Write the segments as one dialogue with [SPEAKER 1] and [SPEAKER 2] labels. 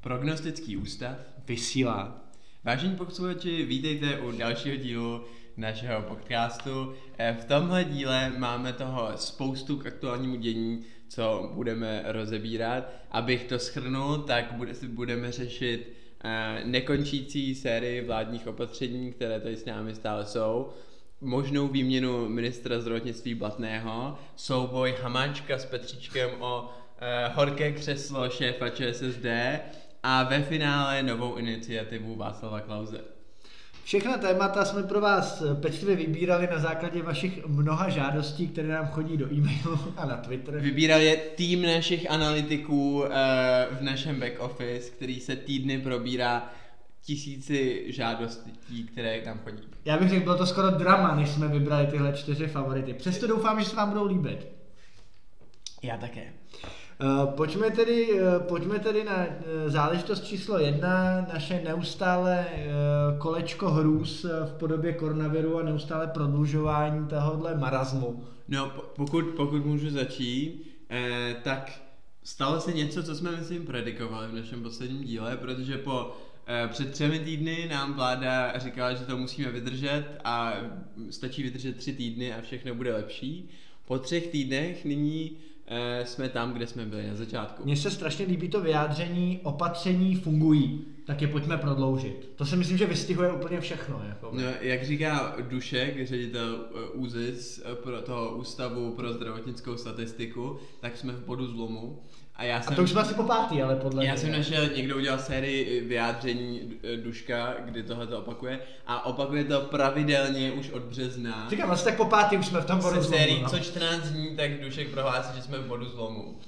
[SPEAKER 1] Prognostický ústav.
[SPEAKER 2] Vysílá.
[SPEAKER 1] Vážení posluchači, vítejte u dalšího dílu našeho podcastu. Eh, V tomhle díle máme toho spoustu k aktuálnímu dění, co budeme rozebírat. Abych to schrnul, tak bude- budeme řešit eh, nekončící sérii vládních opatření, které tady s námi stále jsou, možnou výměnu ministra zdravotnictví Blatného, souboj Hamáčka s Petříčkem o eh, horké křeslo šéfa ČSSD a ve finále novou iniciativu Václava Klauze.
[SPEAKER 2] Všechna témata jsme pro vás pečlivě vybírali na základě vašich mnoha žádostí, které nám chodí do e-mailu a na Twitter.
[SPEAKER 1] Vybíral je tým našich analytiků eh, v našem back office, který se týdny probírá tisíci žádostí, které tam chodí.
[SPEAKER 2] Já bych řekl, bylo to skoro drama, než jsme vybrali tyhle čtyři favority. Přesto doufám, že se vám budou líbit.
[SPEAKER 1] Já také.
[SPEAKER 2] Uh, Pojďme tedy, uh, pojďme tedy na uh, záležitost číslo jedna, naše neustále kolečko hrůz v podobě koronaviru a neustále prodlužování tohohle marazmu.
[SPEAKER 1] No, po- pokud, pokud můžu začít, eh, tak stalo se něco, co jsme, myslím, predikovali v našem posledním díle, protože po eh, před třemi týdny nám vláda říkala, že to musíme vydržet a stačí vydržet tři týdny a všechno bude lepší. Po třech týdnech nyní eh, jsme tam, kde jsme byli na začátku.
[SPEAKER 2] Mně se strašně líbí to vyjádření, opatření fungují, tak je pojďme prodloužit. To si myslím, že vystihuje úplně všechno. Jako.
[SPEAKER 1] No, jak říká Dušek, ředitel eh, ÚZIS eh, pro toho Ústavu pro zdravotnickou statistiku, tak jsme v bodu zlomu. A já
[SPEAKER 2] A
[SPEAKER 1] jsem,
[SPEAKER 2] to už jsme asi po pátý, ale podle
[SPEAKER 1] já
[SPEAKER 2] mě.
[SPEAKER 1] jsem našel, někdo udělal sérii vyjádření eh, Duška, kdy tohle to opakuje. A opakuje to pravidelně už od března.
[SPEAKER 2] Říkám, asi tak po pátý už jsme v tom bodu zlomu,
[SPEAKER 1] sérii
[SPEAKER 2] no.
[SPEAKER 1] co 14 dní, tak Dušek prohlásí, že jsme v bodu zlomu.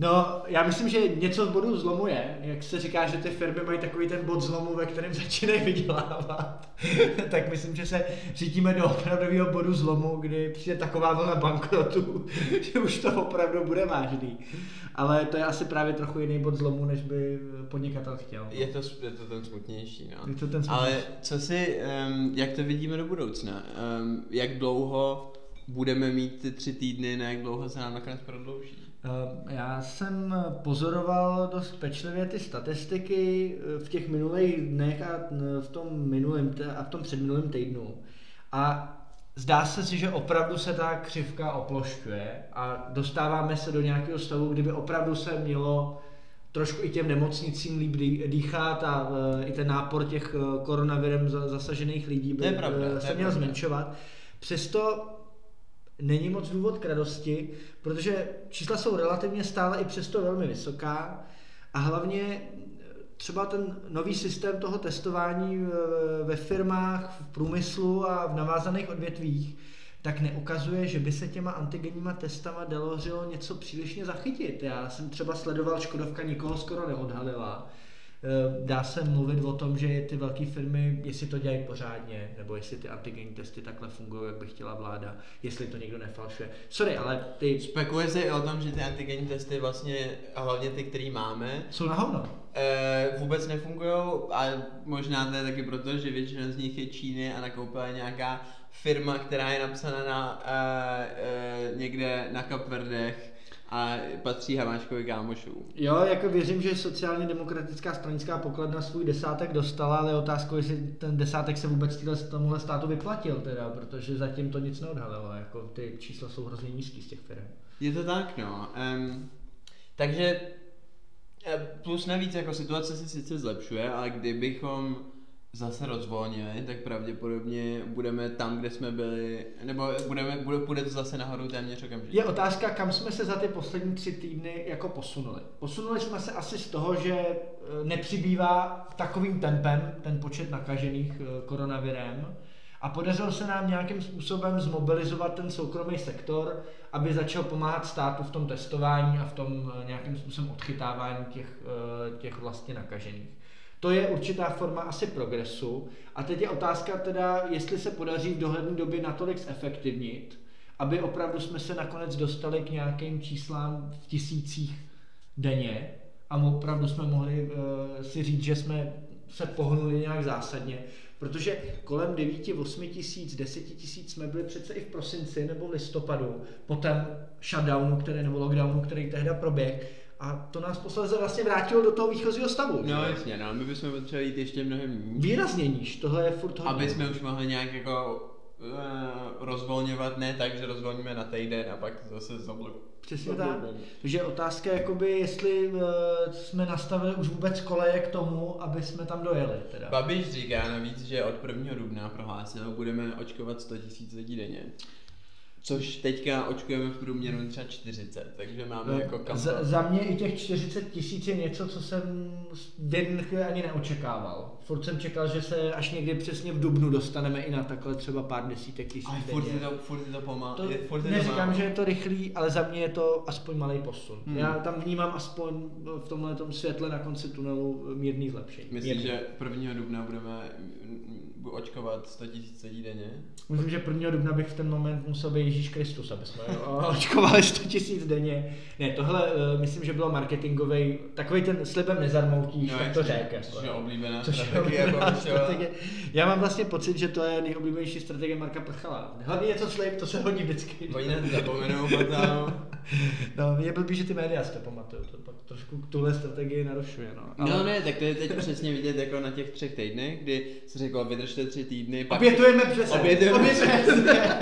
[SPEAKER 2] No, já myslím, že něco z bodu zlomu je, jak se říká, že ty firmy mají takový ten bod zlomu, ve kterém začínají vydělávat. tak myslím, že se řítíme do opravdového bodu zlomu, kdy přijde taková vlna bankrotu, že už to opravdu bude vážný. Ale to je asi právě trochu jiný bod zlomu, než by podnikatel chtěl.
[SPEAKER 1] Je to, je to ten smutnější, no.
[SPEAKER 2] Je to ten
[SPEAKER 1] Ale
[SPEAKER 2] smutnější.
[SPEAKER 1] co si, um, jak to vidíme do budoucna? Um, jak dlouho budeme mít ty tři týdny, na jak dlouho se nám nakonec prodlouží?
[SPEAKER 2] Eh, Já jsem pozoroval dost pečlivě ty statistiky eh, v těch minulých dnech a eh, v tom minulém a v tom předminulém týdnu. A zdá se si, že opravdu se ta křivka oplošťuje a dostáváme se do nějakého stavu, kdyby opravdu se mělo trošku i těm nemocnicím líp dý- dýchat a i ten nápor těch koronavirem za- zasažených lidí by
[SPEAKER 1] pravda,
[SPEAKER 2] se měl
[SPEAKER 1] pravda.
[SPEAKER 2] zmenšovat. Přesto není moc důvod k radosti, protože čísla jsou relativně stále i přesto velmi vysoká a hlavně třeba ten nový systém toho testování v- ve firmách, v průmyslu a v navázaných odvětvích, tak neukazuje, že by se těma antigenníma testama dalo něco přílišně zachytit. Já jsem třeba sledoval, Škodovka nikoho skoro neodhalila. Eh, Dá se mluvit o tom, že ty velké firmy, jestli to dělají pořádně, nebo jestli ty antigenní testy takhle fungují, jak by chtěla vláda, jestli to někdo nefalšuje. Sorry, ale ty
[SPEAKER 1] Spekuluje se i o tom, že ty antigenní testy vlastně, a hlavně ty, které máme,
[SPEAKER 2] jsou na hovno.
[SPEAKER 1] eh, vůbec nefungují a možná to je taky proto, že většina z nich je Číny a nakoupila nějaká firma, která je napsaná na, eh, eh, někde na Kapverdech a patří Hamáčkovi kámošů.
[SPEAKER 2] Jo, jako věřím, že sociálně demokratická stranická pokladna svůj desátek dostala, ale je otázkou, jestli ten desátek se vůbec týhle, tomuhle státu vyplatil teda, protože zatím to nic neodhalilo, jako ty čísla jsou hrozně nízký z těch firm.
[SPEAKER 1] Je to tak, no. Um, takže eh, plus navíc jako situace se sice zlepšuje, ale kdybychom zase rozvolnili, tak pravděpodobně budeme tam, kde jsme byli, nebo budeme, bude, půjde to zase nahoru téměř okamžitě.
[SPEAKER 2] Je otázka, kam jsme se za ty poslední tři týdny jako posunuli. Posunuli jsme se asi z toho, že e, nepřibývá takovým tempem ten počet nakažených e, koronavirem a podařilo se nám nějakým způsobem zmobilizovat ten soukromý sektor, aby začal pomáhat státu v tom testování a v tom e, nějakým způsobem odchytávání těch, těch vlastně nakažených. To je určitá forma asi progresu. A teď je otázka teda, jestli se podaří v dohledné době natolik zefektivnit, aby opravdu jsme se nakonec dostali k nějakým číslám v tisících denně. A opravdu jsme mohli uh, si říct, že jsme se pohnuli nějak zásadně, protože kolem 9, 8 tisíc, 10 tisíc jsme byli přece i v prosinci nebo v listopadu, po tom shutdownu, který, nebo lockdownu, který tehda proběh A to nás posledně vlastně vrátilo do toho výchozího stavu.
[SPEAKER 1] No jasně, no, my bychom potřebovali jít ještě mnohem níž.
[SPEAKER 2] Výrazně níž, tohle je furt hodně.
[SPEAKER 1] Aby jsme už mohli nějak jako uh, rozvolňovat, ne tak, že rozvolníme na týden a pak zase zablokujeme.
[SPEAKER 2] Přesně tak. Takže otázka je, jakoby, jestli uh, jsme nastavili už vůbec koleje k tomu, aby jsme tam dojeli. Teda.
[SPEAKER 1] Babiš říká navíc, že od 1. dubna prohlásil, budeme očkovat 100 000 lidí denně. Což teďka očkujeme v průměru třeba 40, takže máme no, jako kam
[SPEAKER 2] za, za mě i těch 40 tisíc je něco, co jsem v chvíli ani neočekával. Furt jsem čekal, že se až někdy přesně v Dubnu dostaneme i na takhle třeba pár desítek tisíc
[SPEAKER 1] Ale furt je to, furt je to pomal.
[SPEAKER 2] To,
[SPEAKER 1] je, furt je
[SPEAKER 2] neříkám,
[SPEAKER 1] to
[SPEAKER 2] že je to rychlý, ale za mě je to aspoň malý posun. Hmm. Já tam vnímám aspoň v tomhle světle na konci tunelu mírný zlepšení.
[SPEAKER 1] Myslíš, že 1. dubna budeme očkovat 100 000 lidí denně?
[SPEAKER 2] Myslím, že 1. dubna bych v ten moment musel být Ježíš Kristus, aby jsme očkovali 100 000 denně. Ne, tohle uh, myslím, že bylo marketingový, takový ten slibem nezarmoutíš, no, tak to řekl.
[SPEAKER 1] Což je oblíbená
[SPEAKER 2] což strategie. Oblíbená strategie. Já mám vlastně pocit, že to je nejoblíbenější strategie Marka Prchala. Hlavně něco slib, to se hodí vždycky.
[SPEAKER 1] Oni to zapomenou potom.
[SPEAKER 2] no, mě blbý, že ty média si to pamatují, to pak trošku tuhle strategii narušuje. No.
[SPEAKER 1] Ale... no ne, tak to je teď přesně vidět jako na těch třech týdnech, kdy se řekl, vydržte tři týdny.
[SPEAKER 2] Pak Obětujeme přesně.
[SPEAKER 1] Obětujeme,
[SPEAKER 2] obětujeme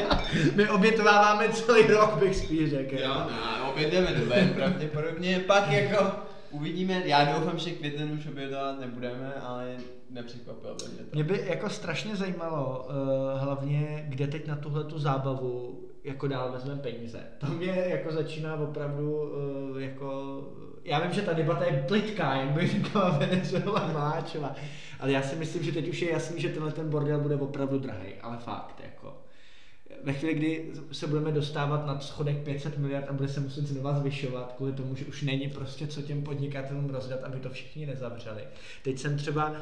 [SPEAKER 2] My obětováváme celý rok, bych spíš řekl.
[SPEAKER 1] Jo, no, obětujeme duben pravděpodobně, pak jako uvidíme, já doufám, že květen už obětovat nebudeme, ale nepřekvapilo by mě to.
[SPEAKER 2] Mě by jako strašně zajímalo, uh, hlavně kde teď na tuhle tu zábavu jako dál vezmeme peníze. To mě jako začíná opravdu uh, jako... Já vím, že ta debata je plitká, jak by říkala Venezuela Máčova, ale já si myslím, že teď už je jasný, že tenhle ten bordel bude opravdu drahý, ale fakt, jako. Ve chvíli, kdy se budeme dostávat nad schodek 500 miliard a bude se muset znova zvyšovat, kvůli tomu, že už není prostě co těm podnikatelům rozdat, aby to všichni nezavřeli. Teď jsem třeba uh,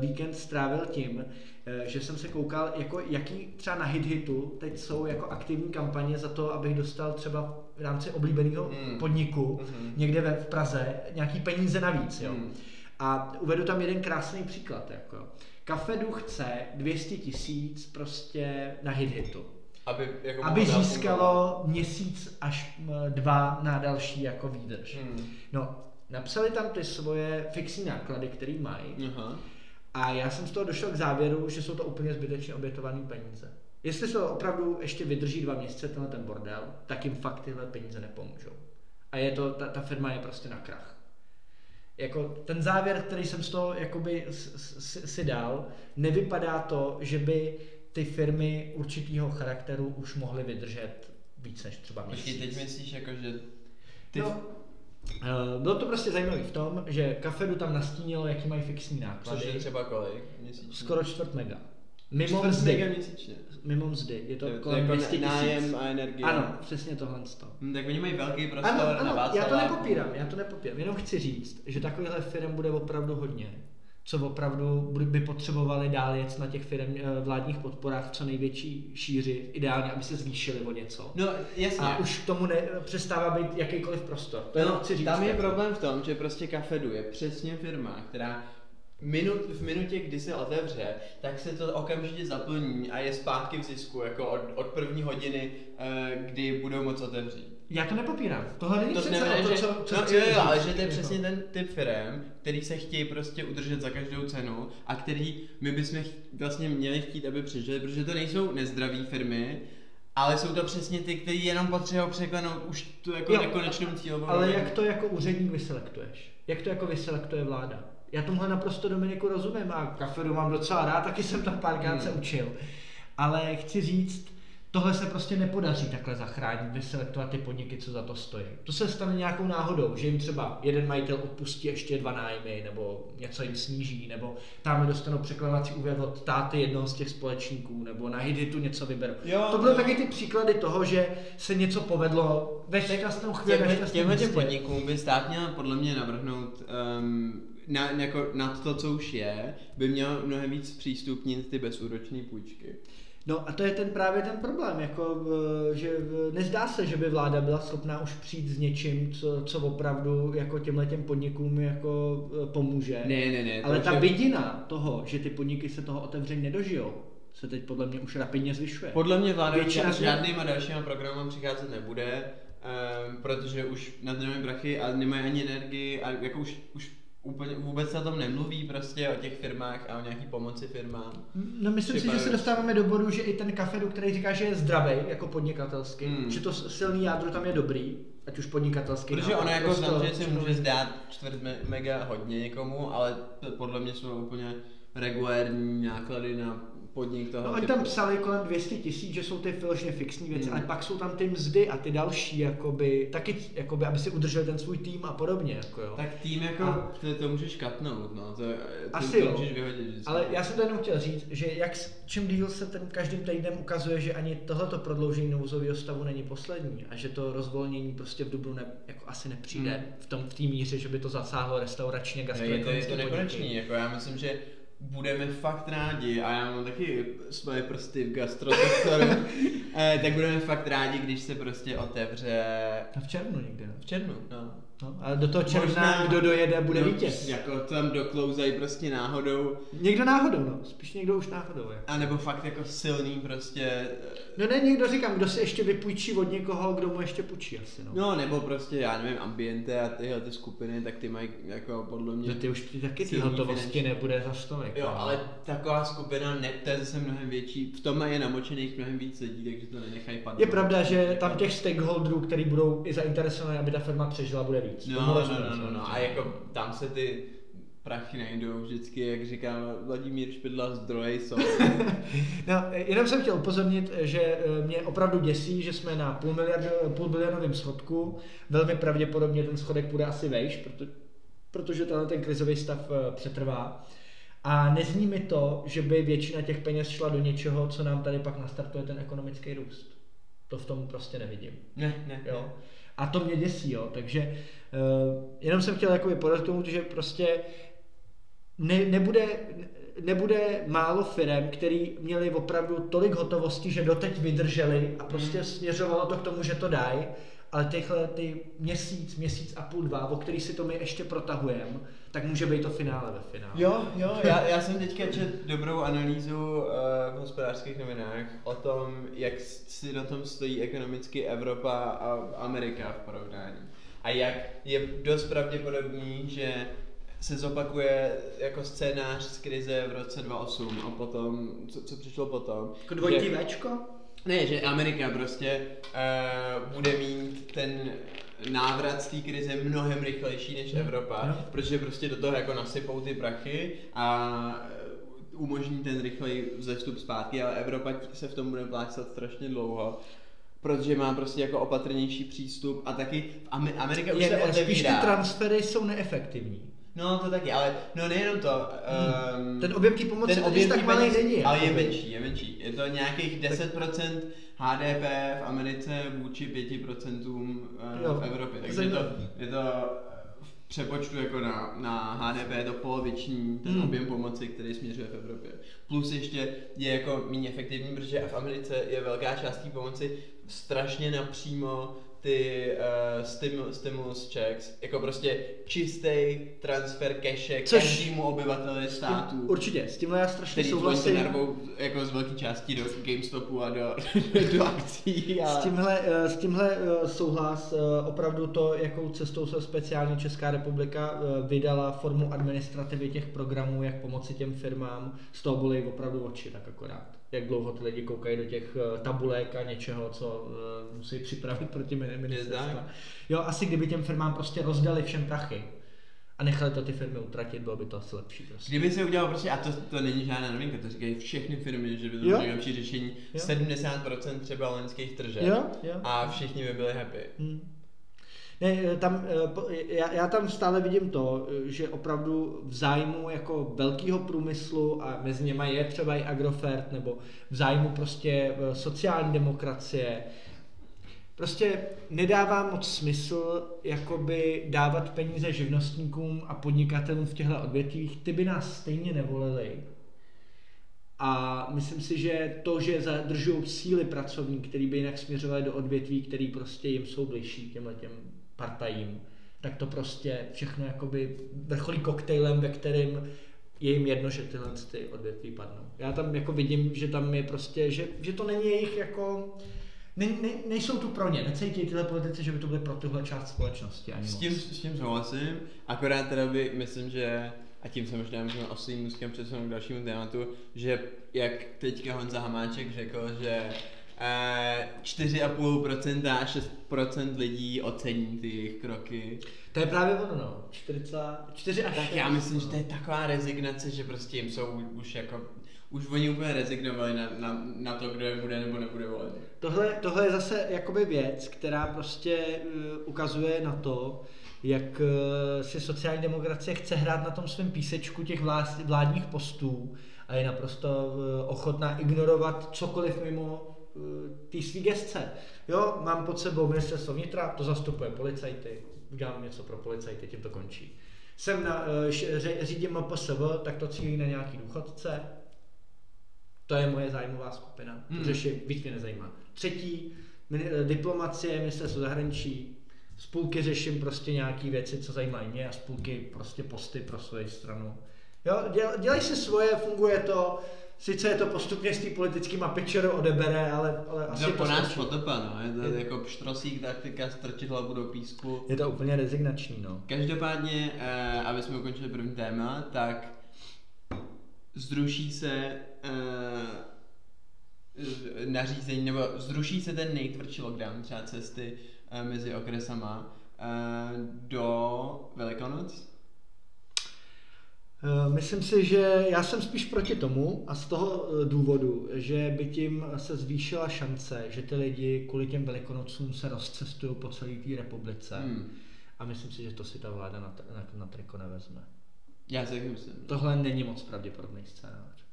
[SPEAKER 2] víkend strávil tím, Eh, že jsem se koukal, jako jaký třeba na hit hitu teď jsou jako aktivní kampaně za to, abych dostal třeba v rámci oblíbeného mm. podniku mm-hmm. někde ve, v Praze nějaký peníze navíc. Jo. Mm. A uvedu tam jeden krásný příklad. Jako. Kafedu chce 200 tisíc prostě na hit hitu.
[SPEAKER 1] Aby, jako
[SPEAKER 2] aby získalo měsíc až dva na další jako výdrž. Mm. No, napsali tam ty svoje fixní náklady, které mají. Aha a já jsem z toho došel k závěru, že jsou to úplně zbytečně obětované peníze. Jestli se opravdu ještě vydrží dva měsíce tenhle ten bordel, tak jim fakt tyhle peníze nepomůžou. A je to, ta, ta firma je prostě na krach. Jako ten závěr, který jsem z toho jakoby si, si dal, nevypadá to, že by ty firmy určitého charakteru už mohly vydržet víc než třeba měsíc.
[SPEAKER 1] Počkej, teď myslíš jako, že ty,
[SPEAKER 2] no, Eh, bylo to prostě zajímavé v tom, že Kafedu tam nastínilo, jaký mají fixní náklady.
[SPEAKER 1] Což je třeba kolik měsíčně?
[SPEAKER 2] Skoro čtvrt mega. Mimo čtvrt mzdy.
[SPEAKER 1] mega měsíčně.
[SPEAKER 2] Mimo mzdy. Je to,
[SPEAKER 1] je to
[SPEAKER 2] kolem
[SPEAKER 1] jako
[SPEAKER 2] 200
[SPEAKER 1] nájem a energie.
[SPEAKER 2] Ano, přesně tohle.
[SPEAKER 1] Hm, tak oni mají velký prostor
[SPEAKER 2] ano, ano,
[SPEAKER 1] na
[SPEAKER 2] já to nepopírám, já to nepopírám. Jenom chci říct, že takovýchhle firm bude opravdu hodně co opravdu by potřebovali dál jet na těch firm, eh, vládních podporách v co největší šíři, ideálně, aby se zvýšili o něco.
[SPEAKER 1] No, jasně.
[SPEAKER 2] A už k tomu ne, přestává být jakýkoliv prostor. To
[SPEAKER 1] no, chci říct. Tam je problém v tom, že prostě Kafedu je přesně firma, která minut, v minutě, kdy se otevře, tak se to okamžitě zaplní a je zpátky v zisku, jako od, od první hodiny, eh, kdy budou moc otevřít.
[SPEAKER 2] Já to nepopírám. Tohle není
[SPEAKER 1] to
[SPEAKER 2] přece o to,
[SPEAKER 1] co,
[SPEAKER 2] co
[SPEAKER 1] no, jo, jo, ale že to je přesně ten typ firm, který se chtějí prostě udržet za každou cenu a který my bychom vlastně měli chtít, aby přežili, protože to nejsou nezdraví firmy, ale jsou to přesně ty, kteří jenom potřebují překlenout už tu jako jo, nekonečnou cílovou.
[SPEAKER 2] Ale jak to jako úředník vyselektuješ? Jak to jako vyselektuje vláda? Já tomhle naprosto Dominiku rozumím a kaferu mám docela rád, taky jsem tam párkrát hmm. se učil. Ale chci říct, tohle se prostě nepodaří takhle zachránit, vyselektovat ty podniky, co za to stojí. To se stane nějakou náhodou, že jim třeba jeden majitel odpustí ještě dva nájmy, nebo něco jim sníží, nebo tam dostanou překladací úvěr od táty jednoho z těch společníků, nebo na Hiditu něco vyberou. Jo, to byly taky ty příklady toho, že se něco povedlo ve šťastnou chvíli.
[SPEAKER 1] Těmhle těm podnikům by stát měl podle mě navrhnout um, na, jako nad to, co už je, by měl mnohem víc přístupnit ty bezúročné půjčky.
[SPEAKER 2] No a to je ten právě ten problém, jako, že nezdá se, že by vláda byla schopná už přijít s něčím, co, co opravdu jako těmhle těm podnikům jako e, pomůže.
[SPEAKER 1] Ne, ne, ne.
[SPEAKER 2] Ale ta že... vidina toho, že ty podniky se toho otevření nedožijou, se teď podle mě už rapidně zvyšuje.
[SPEAKER 1] Podle mě vláda Většina s žádnýma dalšíma programy přicházet nebude um, protože už na to nemají prachy a nemají ani energii a jako už, už úplně vůbec se o tom nemluví prostě o těch firmách a o nějaký pomoci firmám.
[SPEAKER 2] No myslím si, že se dostáváme do bodu, že i ten kafedu, který říká, že je zdravý jako podnikatelský, hmm. že to silný jádro tam je dobrý, ať už podnikatelský.
[SPEAKER 1] Protože ono jako samozřejmě se může zdát čtvrt mega hodně někomu, ale podle mě jsou úplně regulérní náklady na podnik toho
[SPEAKER 2] No oni tam psali kolem 200 tisíc, že jsou ty vyloženě fixní věci, hmm. ale pak jsou tam ty mzdy a ty další, jakoby, taky, jakoby, aby si udrželi ten svůj tým a podobně. Jako jo.
[SPEAKER 1] Tak tým jako, a, to, to můžeš katnout, no, to,
[SPEAKER 2] asi
[SPEAKER 1] to můžeš vyhodit.
[SPEAKER 2] Vždycky. Ale já jsem to jenom chtěl říct, že jak čím díl se ten každým týdnem ukazuje, že ani tohleto prodloužení nouzového stavu není poslední a že to rozvolnění prostě v Dubnu ne, jako asi nepřijde hmm. v tom v té míře, že by to zasáhlo restauračně, gastronomické
[SPEAKER 1] Je to, je to nekonečný, jako já myslím, že budeme fakt rádi, a já mám taky svoje prsty v gastrosektoru, eh, tak budeme fakt rádi, když se prostě otevře...
[SPEAKER 2] A v červnu někde,
[SPEAKER 1] V červnu, no.
[SPEAKER 2] No, ale do toho června, Možná, kdo dojede, bude no, vítěz.
[SPEAKER 1] Jako tam doklouzají prostě náhodou.
[SPEAKER 2] Někdo náhodou, no. Spíš někdo už náhodou. Je.
[SPEAKER 1] A nebo fakt jako silný prostě. Eh,
[SPEAKER 2] no ne, někdo říkám, kdo se ještě vypůjčí od někoho, kdo mu ještě půjčí asi, no.
[SPEAKER 1] No, nebo prostě, já nevím, ambiente a tyhle ty skupiny, tak ty mají jako podle mě...
[SPEAKER 2] No ty už ty taky ty hotovosti finanční. nebude za stovek.
[SPEAKER 1] Jo, no. ale taková skupina, ne, to je zase mnohem větší, v tom je namočených mnohem víc lidí, takže to nenechají padnout.
[SPEAKER 2] Je pravda, že tam těch stakeholderů, který budou i zainteresovaní, aby ta firma přežila, bude víc.
[SPEAKER 1] No, no, no, no, no, no. A jako tam se ty prachy najdou vždycky, jak říká Vladimír Špidla, zdroje jsou.
[SPEAKER 2] no, jenom jsem chtěl upozornit, že eh, mě opravdu děsí, že jsme na půl, miliard, půl bilionovém schodku. Velmi pravděpodobně ten schodek bude asi vejš, proto, protože tenhle ten krizový stav eh, přetrvá. A nezní mi to, že by většina těch peněz šla do něčeho, co nám tady pak nastartuje ten ekonomický růst. To v tom prostě nevidím.
[SPEAKER 1] Ne, ne.
[SPEAKER 2] Jo. Ne. A to mě děsí, jo. Takže uh, jenom jsem chtěl jakoby podotknout, že prostě ne, nebude, nebude málo firm, který měli opravdu tolik hotovosti, že doteď vydrželi a prostě hmm. směřovalo to k tomu, že to dají, ale tyhle ty měsíc, měsíc a půl, dva, o který si to my ještě protahujeme, tak může být to finále ve finále.
[SPEAKER 1] Jo, jo, já, já jsem teďka čet dobrou analýzu uh, v hospodářských novinách o tom, jak si na tom stojí ekonomicky Evropa a Amerika v porovnání. A jak je dost pravděpodobný, že se zopakuje jako scénář z krize v roce 2008 a potom, co, co přišlo potom.
[SPEAKER 2] Jako dvojitý Včko?
[SPEAKER 1] Ne, že Amerika prostě uh, bude mít ten návrat z té krize mnohem rychlejší než Evropa, no. protože prostě do toho jako nasypou ty prachy a eh, umožní ten rychlej vzestup zpátky, ale Evropa se v tom bude plácat strašně dlouho protože má prostě jako opatrnější přístup a taky Amerika už je, se otevírá. Spíš
[SPEAKER 2] ty transfery jsou neefektivní.
[SPEAKER 1] No to taky, ale no nejenom to.
[SPEAKER 2] Um, ten objem té pomoci ten objem tak malý není.
[SPEAKER 1] Ale je menší, je menší. Je to nějakých 10% HDP v Americe vůči 5% uh, jo, v Evropě. Takže je to, je to v přepočtu jako na, na HDP je to poloviční ten hmm. objem pomoci, který směřuje v Evropě. Plus ještě je jako méně efektivní, protože v Americe je velká část té pomoci strašně napřímo ty uh, stimul, stimulus checks, jako prostě čistý transfer cache Což každému obyvateli státu.
[SPEAKER 2] Tím, určitě, s tímhle já strašně souhlasím.
[SPEAKER 1] narvou jako z velké části do GameStopu a do, do akcí.
[SPEAKER 2] A... S tímhle, eh, s tímhle eh, souhlas, opravdu to, jakou cestou se speciálně Česká republika vydala formu administrativy těch programů, jak pomoci těm firmám, z toho byly opravdu oči, tak akorát jak dlouho ty lidi koukají do těch eh, tabulek a něčeho, co uh, musí připravit proti ministerstva. Jo, asi kdyby těm firmám prostě rozdali všem prachy a nechali to ty firmy utratit, bylo by to asi lepší. Prostě.
[SPEAKER 1] Kdyby se udělal prostě, a to, to není žádná novinka, to říkají všechny firmy, že by to bylo nejlepší řešení, jo. 70% třeba loňských tržeb
[SPEAKER 2] jo, jo.
[SPEAKER 1] a všichni by byli happy. Hmm.
[SPEAKER 2] Ne, eh, tam, eh, já, já tam stále vidím to, že opravdu v zájmu jako velkého průmyslu a mezi něma je třeba i Agrofert nebo v zájmu prostě eh, sociální demokracie, prostě nedává moc smysl jakoby dávat peníze živnostníkům a podnikatelům v těchto odvětvích, ty by nás stejně nevolili. A myslím si, že to, že zadržují síly pracovní, který by jinak směřovali do odvětví, který prostě jim jsou blížší těmhle těm partajím, tak to prostě všechno jakoby vrcholí koktejlem, ve kterým je jim jedno, že tyhle ty odvětví padnou. Já tam jako vidím, že tam je prostě, že, že to není jejich jako ne, ne, nejsou tu pro ně, necítí tyhle politici, že by to byly pro tuhle část společnosti ani
[SPEAKER 1] S
[SPEAKER 2] moc.
[SPEAKER 1] tím, s tím souhlasím, akorát teda by, myslím, že a tím se možná můžeme oslým můstkem přesunout k dalšímu tématu, že jak teďka Honza Hamáček řekl, že 4,5% a 6% lidí ocení ty jejich kroky.
[SPEAKER 2] To je právě ono, no. 4, 4 až
[SPEAKER 1] Tak
[SPEAKER 2] 6,
[SPEAKER 1] já myslím,
[SPEAKER 2] no.
[SPEAKER 1] že to je taková rezignace, že prostě jim jsou už jako, už oni úplně rezignovali na, na, na to, kdo je bude nebo nebude volit.
[SPEAKER 2] Tohle, tohle je zase jakoby věc, která prostě uh, ukazuje na to, jak uh, si sociální demokracie chce hrát na tom svém písečku těch vlád, vládních postů a je naprosto uh, ochotná ignorovat cokoliv mimo uh, ty svý gestce. Jo, mám pod sebou ministerstvo vnitra, to zastupuje policajty, udělám něco pro policajty, tím to končí. Jsem na, ře, řídím MPSV, tak to cílí na nějaký důchodce, to je moje zájmová skupina. To
[SPEAKER 1] Hmm.
[SPEAKER 2] řešit víc mě nezajímá. Třetí, eh, diplomacie, ministerstvo zahraničí. Spůlky řeším prostě nějaký věci, co zajímají mě a spůlky prostě posty pro svoji stranu. Jo, děl, dělej si svoje, funguje to. Sice je to postupně s tím politickým mapečerou odebere, ale, ale asi
[SPEAKER 1] to po nás potopa, no. Je to
[SPEAKER 2] Je-
[SPEAKER 1] jako pštrosík taktika strčit hlavu do písku.
[SPEAKER 2] Je to úplně rezignační, no.
[SPEAKER 1] Každopádně, eh, aby jsme ukončili první téma, tak zruší se eh, nařízení, nebo zruší se ten nejtvrdší lockdown, třeba cesty eh, mezi okresama eh, do Velikonoc.
[SPEAKER 2] Eh, Myslím si, že já jsem spíš proti tomu a z toho eh, důvodu, že by tím se zvýšila šance, že ty lidi kvůli těm velikonocům se rozcestují po celé té republice.
[SPEAKER 1] Hmm.
[SPEAKER 2] A myslím si, že to si ta vláda na, na, na triko nevezme.
[SPEAKER 1] Já si taky myslím.
[SPEAKER 2] Tohle není moc pravděpodobný scénář.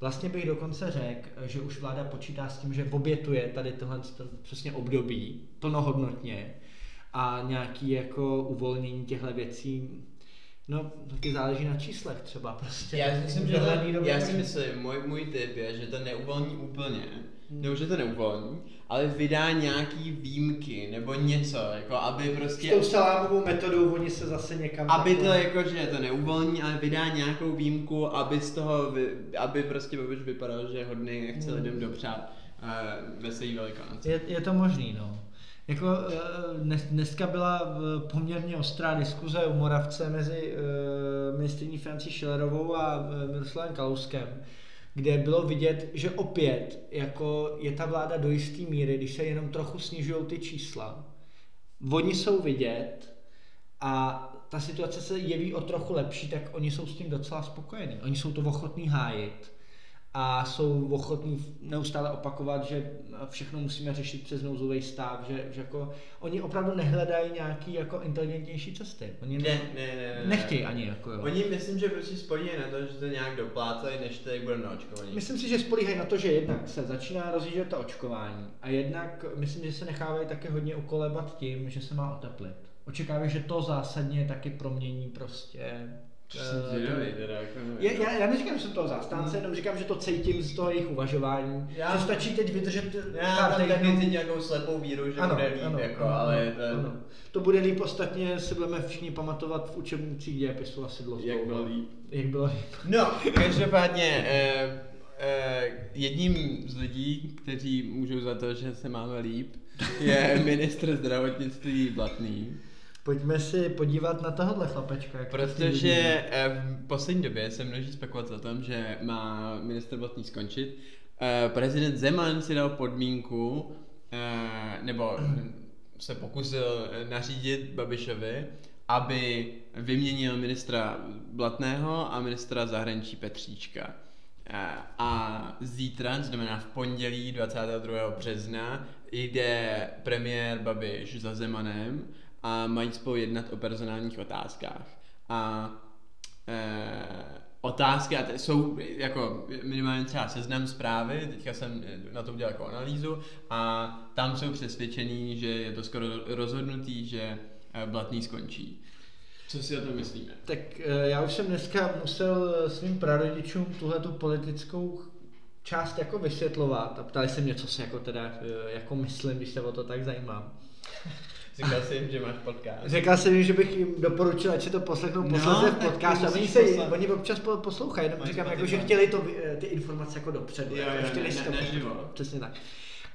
[SPEAKER 2] Vlastně bych dokonce řekl, že už vláda počítá s tím, že obětuje tady tohle to přesně období plnohodnotně a nějaký jako uvolnění těchto věcí No, taky záleží na číslech třeba prostě.
[SPEAKER 1] Já si myslím, že to, já si myslím, můj, můj tip je, že to neuvolní úplně,
[SPEAKER 2] Hmm.
[SPEAKER 1] nebo že to neuvolní, ale vydá nějaký výjimky, nebo něco, jako aby
[SPEAKER 2] S
[SPEAKER 1] prostě
[SPEAKER 2] tou salámovou metodou oni se zase někam...
[SPEAKER 1] Aby to jako, že to neuvolní, ale vydá nějakou výjimku, aby z toho, vy, aby prostě Babiš vypadal, že je hodný a chce
[SPEAKER 2] Hmm.
[SPEAKER 1] lidem dopřát uh, veselý velikonoce.
[SPEAKER 2] Je, je to možný, no. Jako eh, dnes, dneska byla eh, poměrně ostrá diskuze u Moravce mezi uh, ministrní financí Schillerovou a eh, Miroslavem Kalouskem, kde bylo vidět, že opět jako je ta vláda do jisté míry, když se jenom trochu snižují ty čísla, oni jsou vidět a ta situace se jeví o trochu lepší, tak oni jsou s tím docela spokojení. Oni jsou to ochotní hájit a jsou ochotní neustále opakovat, že všechno musíme řešit přes nouzový stav, že, že jako oni opravdu nehledají nějaký jako inteligentnější cesty. Oni
[SPEAKER 1] Ne, ne, ne, ne, ne.
[SPEAKER 2] nechtějí ani jako jo.
[SPEAKER 1] Oni myslím, že prostě spojí na to, že to nějak doplácají, než tady budeme na očkovaní.
[SPEAKER 2] Myslím si, že spolíhají na to, že jednak se začíná rozjíždět to očkování a jednak myslím, že se nechávají také hodně ukolebat tím, že se má oteplit. Očekávají, že to zásadně taky promění prostě
[SPEAKER 1] zvědavý, teda, jako nevím.
[SPEAKER 2] Já, já, já neříkám, že jsem toho zastánce,
[SPEAKER 1] Hmm.
[SPEAKER 2] jenom říkám, že to cítím z toho jejich uvažování.
[SPEAKER 1] Já-
[SPEAKER 2] že stačí teď vydržet
[SPEAKER 1] Já
[SPEAKER 2] pár
[SPEAKER 1] tam taky cítím nějakou slepou víru, že
[SPEAKER 2] Ano,
[SPEAKER 1] bude líp,
[SPEAKER 2] ano,
[SPEAKER 1] jako,
[SPEAKER 2] ano,
[SPEAKER 1] ale
[SPEAKER 2] ano,
[SPEAKER 1] to,
[SPEAKER 2] ano. to bude líp, ostatně si budeme všichni pamatovat v učebnicích dějepisu asi dlouho.
[SPEAKER 1] jak bylo líp.
[SPEAKER 2] Jak bylo líp.
[SPEAKER 1] No, každopádně eh, eh, jedním z lidí, kteří můžou za to, že se máme líp, je ministr zdravotnictví Blatný.
[SPEAKER 2] Pojďme si podívat na tohohle chlapečka. Jak
[SPEAKER 1] Protože eh, v poslední době se množí spekulace o tom, že má minister Blatný skončit. Eh, Prezident Zeman si dal podmínku, eh, nebo se pokusil nařídit Babišovi, aby vyměnil ministra Blatného a ministra zahraničí Petříčka. A zítra, to znamená v pondělí 22. března, jde premiér Babiš za Zemanem a mají spolu jednat o personálních otázkách. A eh, otázky, a jsou jako minimálně třeba seznam zprávy, teďka jsem na to udělal jako analýzu a tam jsou přesvědčení, že je to skoro rozhodnutý, že eh, Blatný skončí. Co si o tom myslíme?
[SPEAKER 2] Tak eh, já už jsem dneska musel svým prarodičům tuhle tu politickou část jako vysvětlovat a ptali se mě, co si jako teda eh, jako myslím, když se o to tak zajímám.
[SPEAKER 1] Říkal jsi jim, že máš podcast.
[SPEAKER 2] Řekl jsem jim, že bych jim doporučil, ať si to poslechnou
[SPEAKER 1] No,
[SPEAKER 2] posledně v
[SPEAKER 1] tak
[SPEAKER 2] podcastu. Oni, se,
[SPEAKER 1] poslat.
[SPEAKER 2] oni občas po- poslouchají, jenom říkám, jako, že chtěli to, vy- ty informace jako dopředu.
[SPEAKER 1] Jo,
[SPEAKER 2] jako
[SPEAKER 1] jo,
[SPEAKER 2] chtěli
[SPEAKER 1] ne-
[SPEAKER 2] si
[SPEAKER 1] ne-
[SPEAKER 2] to
[SPEAKER 1] naživo.
[SPEAKER 2] Přesně tak.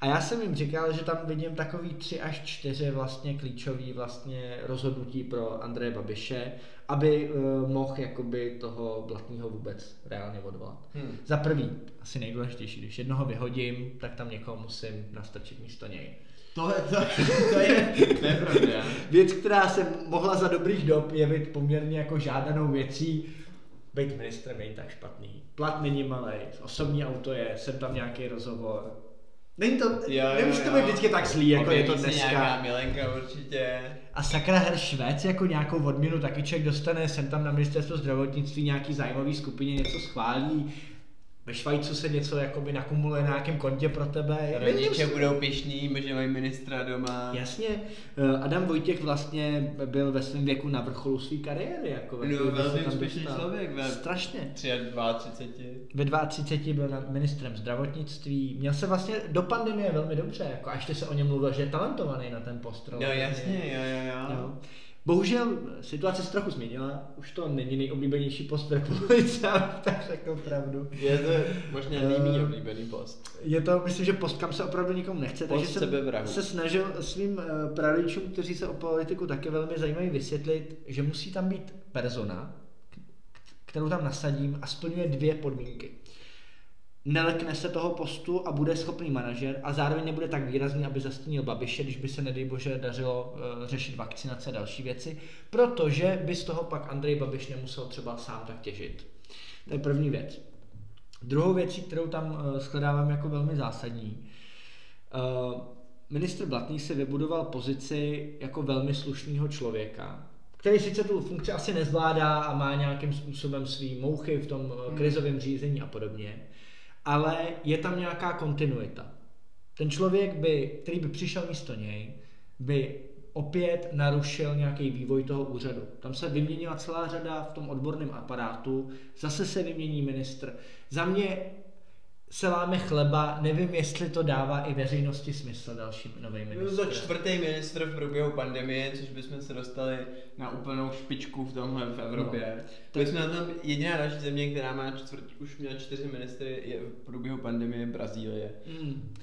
[SPEAKER 2] A já jsem jim říkal, že tam vidím takový tři až čtyři vlastně klíčový vlastně rozhodnutí pro Andreje Babiše, aby uh, mohl jakoby toho Blatního vůbec reálně odvolat. Hmm. Za prvý, asi nejdůležitější, když jednoho vyhodím, tak tam někoho musím nastrčit místo něj.
[SPEAKER 1] To, to, to, je, to je pravda.
[SPEAKER 2] Věc, která se mohla za dobrých dob jevit poměrně jako žádanou věcí, být ministrem není tak špatný. Plat není malý, osobní auto je, jsem tam nějaký rozhovor. Není to, jo, nemusí to být vždycky tak zlý, jako je to dneska.
[SPEAKER 1] nějaká milenka určitě.
[SPEAKER 2] A sakra her Švéc jako nějakou odměnu taky člověk dostane, sem tam na ministerstvo zdravotnictví nějaký zájmový skupině něco schválí, ve Švajcu se něco jakoby nakumuluje na nějakém kontě pro tebe.
[SPEAKER 1] Rodiče Nevím, budou pišní, že mají ministra doma.
[SPEAKER 2] Jasně. Eh, Adam Vojtěch vlastně byl ve svém věku na vrcholu své kariéry. Jako
[SPEAKER 1] no, velmi úspěšný člověk.
[SPEAKER 2] Ve Strašně.
[SPEAKER 1] 32.
[SPEAKER 2] Ve 32 byl ministrem zdravotnictví. Měl se vlastně do pandemie velmi dobře. Jako, a ještě se o něm mluvil, že je talentovaný na ten post.
[SPEAKER 1] No jasně, jo, jo, jo. jo.
[SPEAKER 2] Bohužel situace se trochu změnila, už to není nejoblíbenější post v republice, tak řeknu pravdu.
[SPEAKER 1] Je to možná nejméně oblíbený post.
[SPEAKER 2] Je to, myslím, že post, kam se opravdu nikomu nechce, post takže jsem se snažil svým eh, prarodičům, kteří se o politiku také velmi zajímají, vysvětlit, že musí tam být persona, kterou tam nasadím a splňuje dvě podmínky nelekne se toho postu a bude schopný manažer a zároveň nebude tak výrazný, aby zastínil Babiše, když by se nedej bože dařilo uh, řešit vakcinace a další věci, protože by z toho pak Andrej Babiš nemusel třeba sám tak těžit. To je první věc. Druhou věcí, kterou tam uh, shledávám jako velmi zásadní, uh, ministr Blatný si vybudoval pozici jako velmi slušného člověka, který sice tu funkci asi nezvládá a má nějakým způsobem svý mouchy v tom hmm. krizovém řízení a podobně, ale je tam nějaká kontinuita. Ten člověk, by, který by přišel místo něj, by opět narušil nějaký vývoj toho úřadu. Tam se vyměnila celá řada v tom odborném aparátu, zase se vymění ministr. Za mě se láme chleba, nevím, jestli to dává i veřejnosti smysl další nový ministr.
[SPEAKER 1] To čtvrtý ministr v průběhu pandemie, což bychom se dostali na úplnou špičku v tomhle v Evropě. No. To jsme na tom jediná další země, která má čtvrt, už měla čtyři ministry je v průběhu pandemie Brazílie. Mm.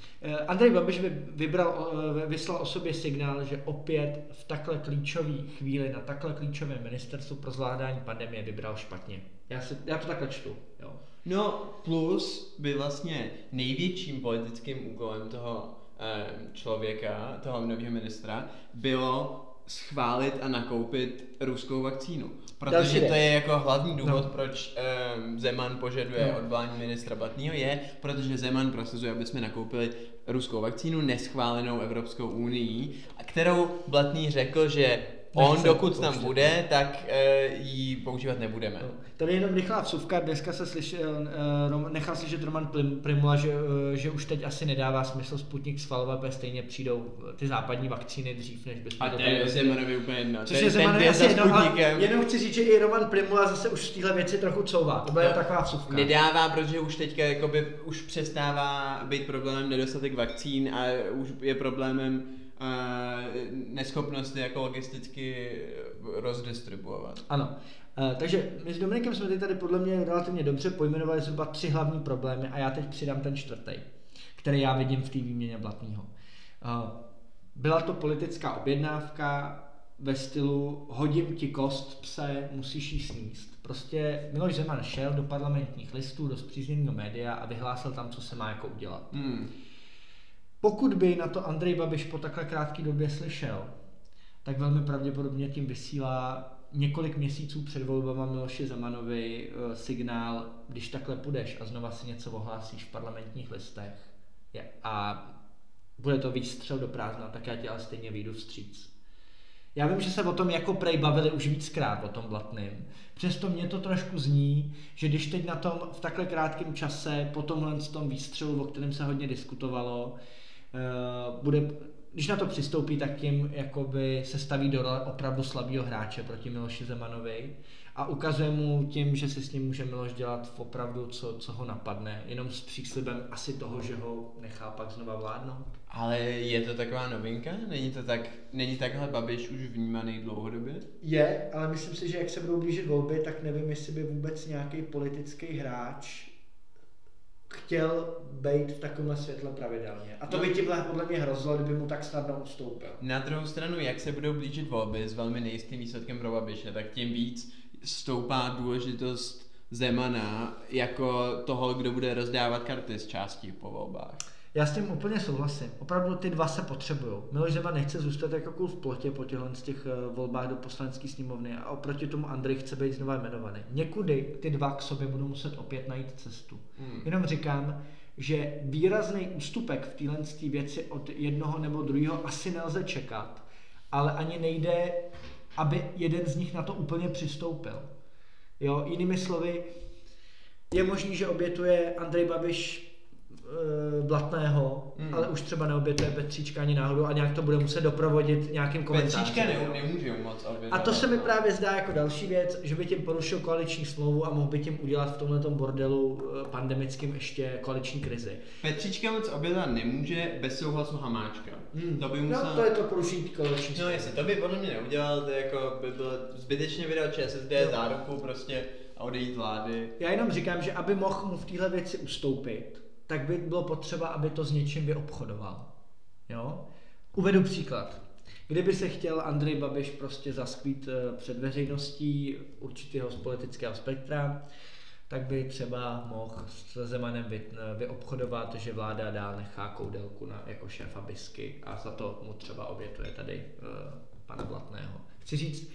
[SPEAKER 2] Andrej Babiš vybral, eh, vyslal o sobě signál, že opět v takhle klíčové chvíli na takhle klíčovém ministerstvu pro zvládání pandemie vybral špatně. Já, si, já to takhle čtu. Jo.
[SPEAKER 1] No plus by vlastně největším politickým úkolem toho eh, člověka, toho nového ministra, bylo schválit a nakoupit ruskou vakcínu. Protože to je jako hlavní důvod, no. proč um, Zeman požaduje no. odvolání ministra Batního, je, protože Zeman prosazuje, aby jsme nakoupili ruskou vakcínu neschválenou Evropskou unii, kterou Blatný řekl, že On, dokud tam bude, tak uh, ji používat nebudeme. No.
[SPEAKER 2] Tady jenom rychlá vsuvka, dneska se slyšel, uh, nechal slyšet Roman Primula, že, uh, že už teď asi nedává smysl Sputnik schvalovat, protože stejně přijdou ty západní vakcíny dřív, než bychom
[SPEAKER 1] A to je Zemanovi úplně jedno.
[SPEAKER 2] Což je Zemanovi asi jedno, a jenom chci říct, že i Roman Primula zase už v téhle věci trochu couvá. To byla no, taková vsuvka.
[SPEAKER 1] Nedává, protože už teďka jakoby, už přestává být problémem nedostatek vakcín a už je problémem neschopnosti jako logisticky rozdistribuovat.
[SPEAKER 2] Ano. takže my s Dominikem jsme tady podle mě relativně dobře pojmenovali zhruba tři hlavní problémy a já teď přidám ten čtvrtý, který já vidím v té výměně Blatného. byla to politická objednávka ve stylu hodím ti kost, pse, musíš jí sníst. Prostě Miloš Zeman šel do parlamentních listů, do zpřízněného média a vyhlásil tam, co se má jako udělat. Hmm. Pokud by na to Andrej Babiš po takhle krátké době slyšel, tak velmi pravděpodobně tím vysílá několik měsíců před volbama Miloši Zemanovi eh, signál, když takhle půjdeš a znova si něco ohlásíš v parlamentních listech a bude to výstřel do prázdna, tak já ti ale stejně vyjdu vstříc. Já vím, že se o tom jako prej bavili už víckrát o tom Blatným. Přesto mě to trošku zní, že když teď na tom v takhle krátkém čase, po tomhle tom výstřelu, o kterém se hodně diskutovalo, bude, když na to přistoupí, tak tím jakoby se staví do role opravdu slabého hráče proti Miloši Zemanovi a ukazuje mu tím, že si s ním může Miloš dělat v opravdu, co, co ho napadne, jenom s příslibem asi toho, že ho nechá pak znova vládnout.
[SPEAKER 1] Ale je to taková novinka? Není to tak, není takhle Babiš už vnímaný dlouhodobě?
[SPEAKER 2] Je, ale myslím si, že jak se budou blížit volby, tak nevím, jestli by vůbec nějaký politický hráč chtěl být v takovém světle pravidelně. A to
[SPEAKER 1] No.
[SPEAKER 2] by tímhle podle mě hrozilo, kdyby mu tak snadno ustoupil.
[SPEAKER 1] Na druhou stranu, jak se budou blížit volby s velmi nejistým výsledkem pro Babiše, tak tím víc stoupá důležitost Zemana jako toho, kdo bude rozdávat karty z částí po volbách.
[SPEAKER 2] Já s tím úplně souhlasím. Opravdu ty dva se potřebují. Miloš Zeman nechce zůstat jako kůl v plotě po těchto z těch eh, volbách do poslanecké sněmovny a oproti tomu Andrej chce být znova jmenovaný. Někudy ty dva k sobě budou muset opět najít cestu.
[SPEAKER 1] Hmm.
[SPEAKER 2] Jenom říkám, že výrazný ústupek v téhle té věci od jednoho nebo druhého asi nelze čekat, ale ani nejde, aby jeden z nich na to úplně přistoupil. Jo, jinými slovy, je možný, že obětuje Andrej Babiš Blatného,
[SPEAKER 1] Hmm.
[SPEAKER 2] hmm. ale už třeba neobětuje Petříčka ani náhodou a nějak to bude muset doprovodit nějakým komentářem.
[SPEAKER 1] Petříčka ne, nemůže moc obětovat.
[SPEAKER 2] A to se mi právě zdá jako další věc, že by tím porušil koaliční smlouvu a mohl by tím udělat v tomhle bordelu eh, pandemickým ještě koaliční krizi.
[SPEAKER 1] Petříčka moc obětovat nemůže bez souhlasu Hamáčka.
[SPEAKER 2] Hmm.
[SPEAKER 1] To by musel...
[SPEAKER 2] No, to je to porušení koaliční
[SPEAKER 1] No
[SPEAKER 2] smlouvy.
[SPEAKER 1] jestli to by podle mě neudělal, to jako by bylo zbytečně vydal ČSSD
[SPEAKER 2] Jo.
[SPEAKER 1] záruku prostě a odejít vlády.
[SPEAKER 2] Já jenom říkám, že aby mohl mu v téhle věci ustoupit, tak by bylo potřeba, aby to s něčím vyobchodoval. Jo? Uvedu příklad. Kdyby se chtěl Andrej Babiš prostě zaskvít eh, před veřejností určitého z politického spektra, tak by třeba mohl s Zemanem eh, vyobchodovat, že vláda dál nechá koudelku na, jako šéfa Bisky a za to mu třeba obětuje tady uh, pana Blatného. Chci říct,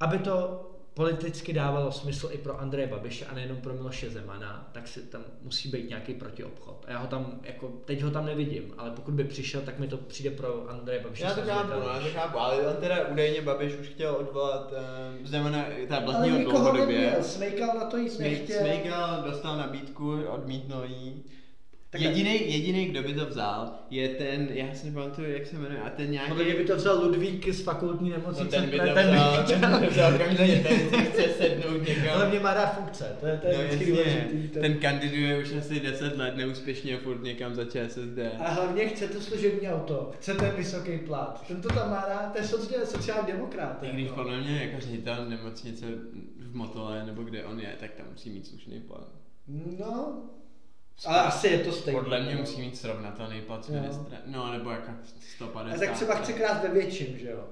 [SPEAKER 2] aby to politicky dávalo smysl i pro Andreje Babiše a nejenom pro Miloše Zemana, tak si tam musí být nějaký protiobchod. A já ho tam, jako, teď ho tam nevidím, ale pokud by přišel, tak mi to přijde pro Andreje Babiše.
[SPEAKER 1] Já to chápu, já to chápu, ale on teda údajně Babiš už chtěl odvolat um, Zemana, ta
[SPEAKER 2] ale
[SPEAKER 1] vlastního
[SPEAKER 2] nikoho
[SPEAKER 1] dlouhodobě.
[SPEAKER 2] neměl, Smejkal na to jít
[SPEAKER 1] Smej-
[SPEAKER 2] nechtěl.
[SPEAKER 1] Smejkal dostal nabídku, odmítnul jí. Jediný, jediný, kdo by to vzal, je ten, já si nepamatuju, jak se jmenuje, a ten nějaký...
[SPEAKER 2] Podle mě by to vzal Ludvík z fakultní nemocnice.
[SPEAKER 1] No ten by to vzal,
[SPEAKER 2] by
[SPEAKER 1] ten by to vzal ten si chce sednout někam.
[SPEAKER 2] Ale mě má rád funkce, to je, to je
[SPEAKER 1] No
[SPEAKER 2] vždycky důležitý. to-
[SPEAKER 1] ten kandiduje už asi 10 let neúspěšně furt někam za ČSSD.
[SPEAKER 2] A hlavně chce to služební auto, chce ten vysoký plat. Ten to tam má rád, to je sociální, sociální demokrat.
[SPEAKER 1] I když
[SPEAKER 2] jako.
[SPEAKER 1] podle mě jako ředitel nemocnice v Motole, nebo kde on je, tak tam musí mít slušný plat.
[SPEAKER 2] No, ale asi je to stejné.
[SPEAKER 1] Podle mě musí mít srovnatelný plat s
[SPEAKER 2] Jo.
[SPEAKER 1] ministrem. No, nebo jako 150.
[SPEAKER 2] A tak třeba chce krát ve větším, že jo?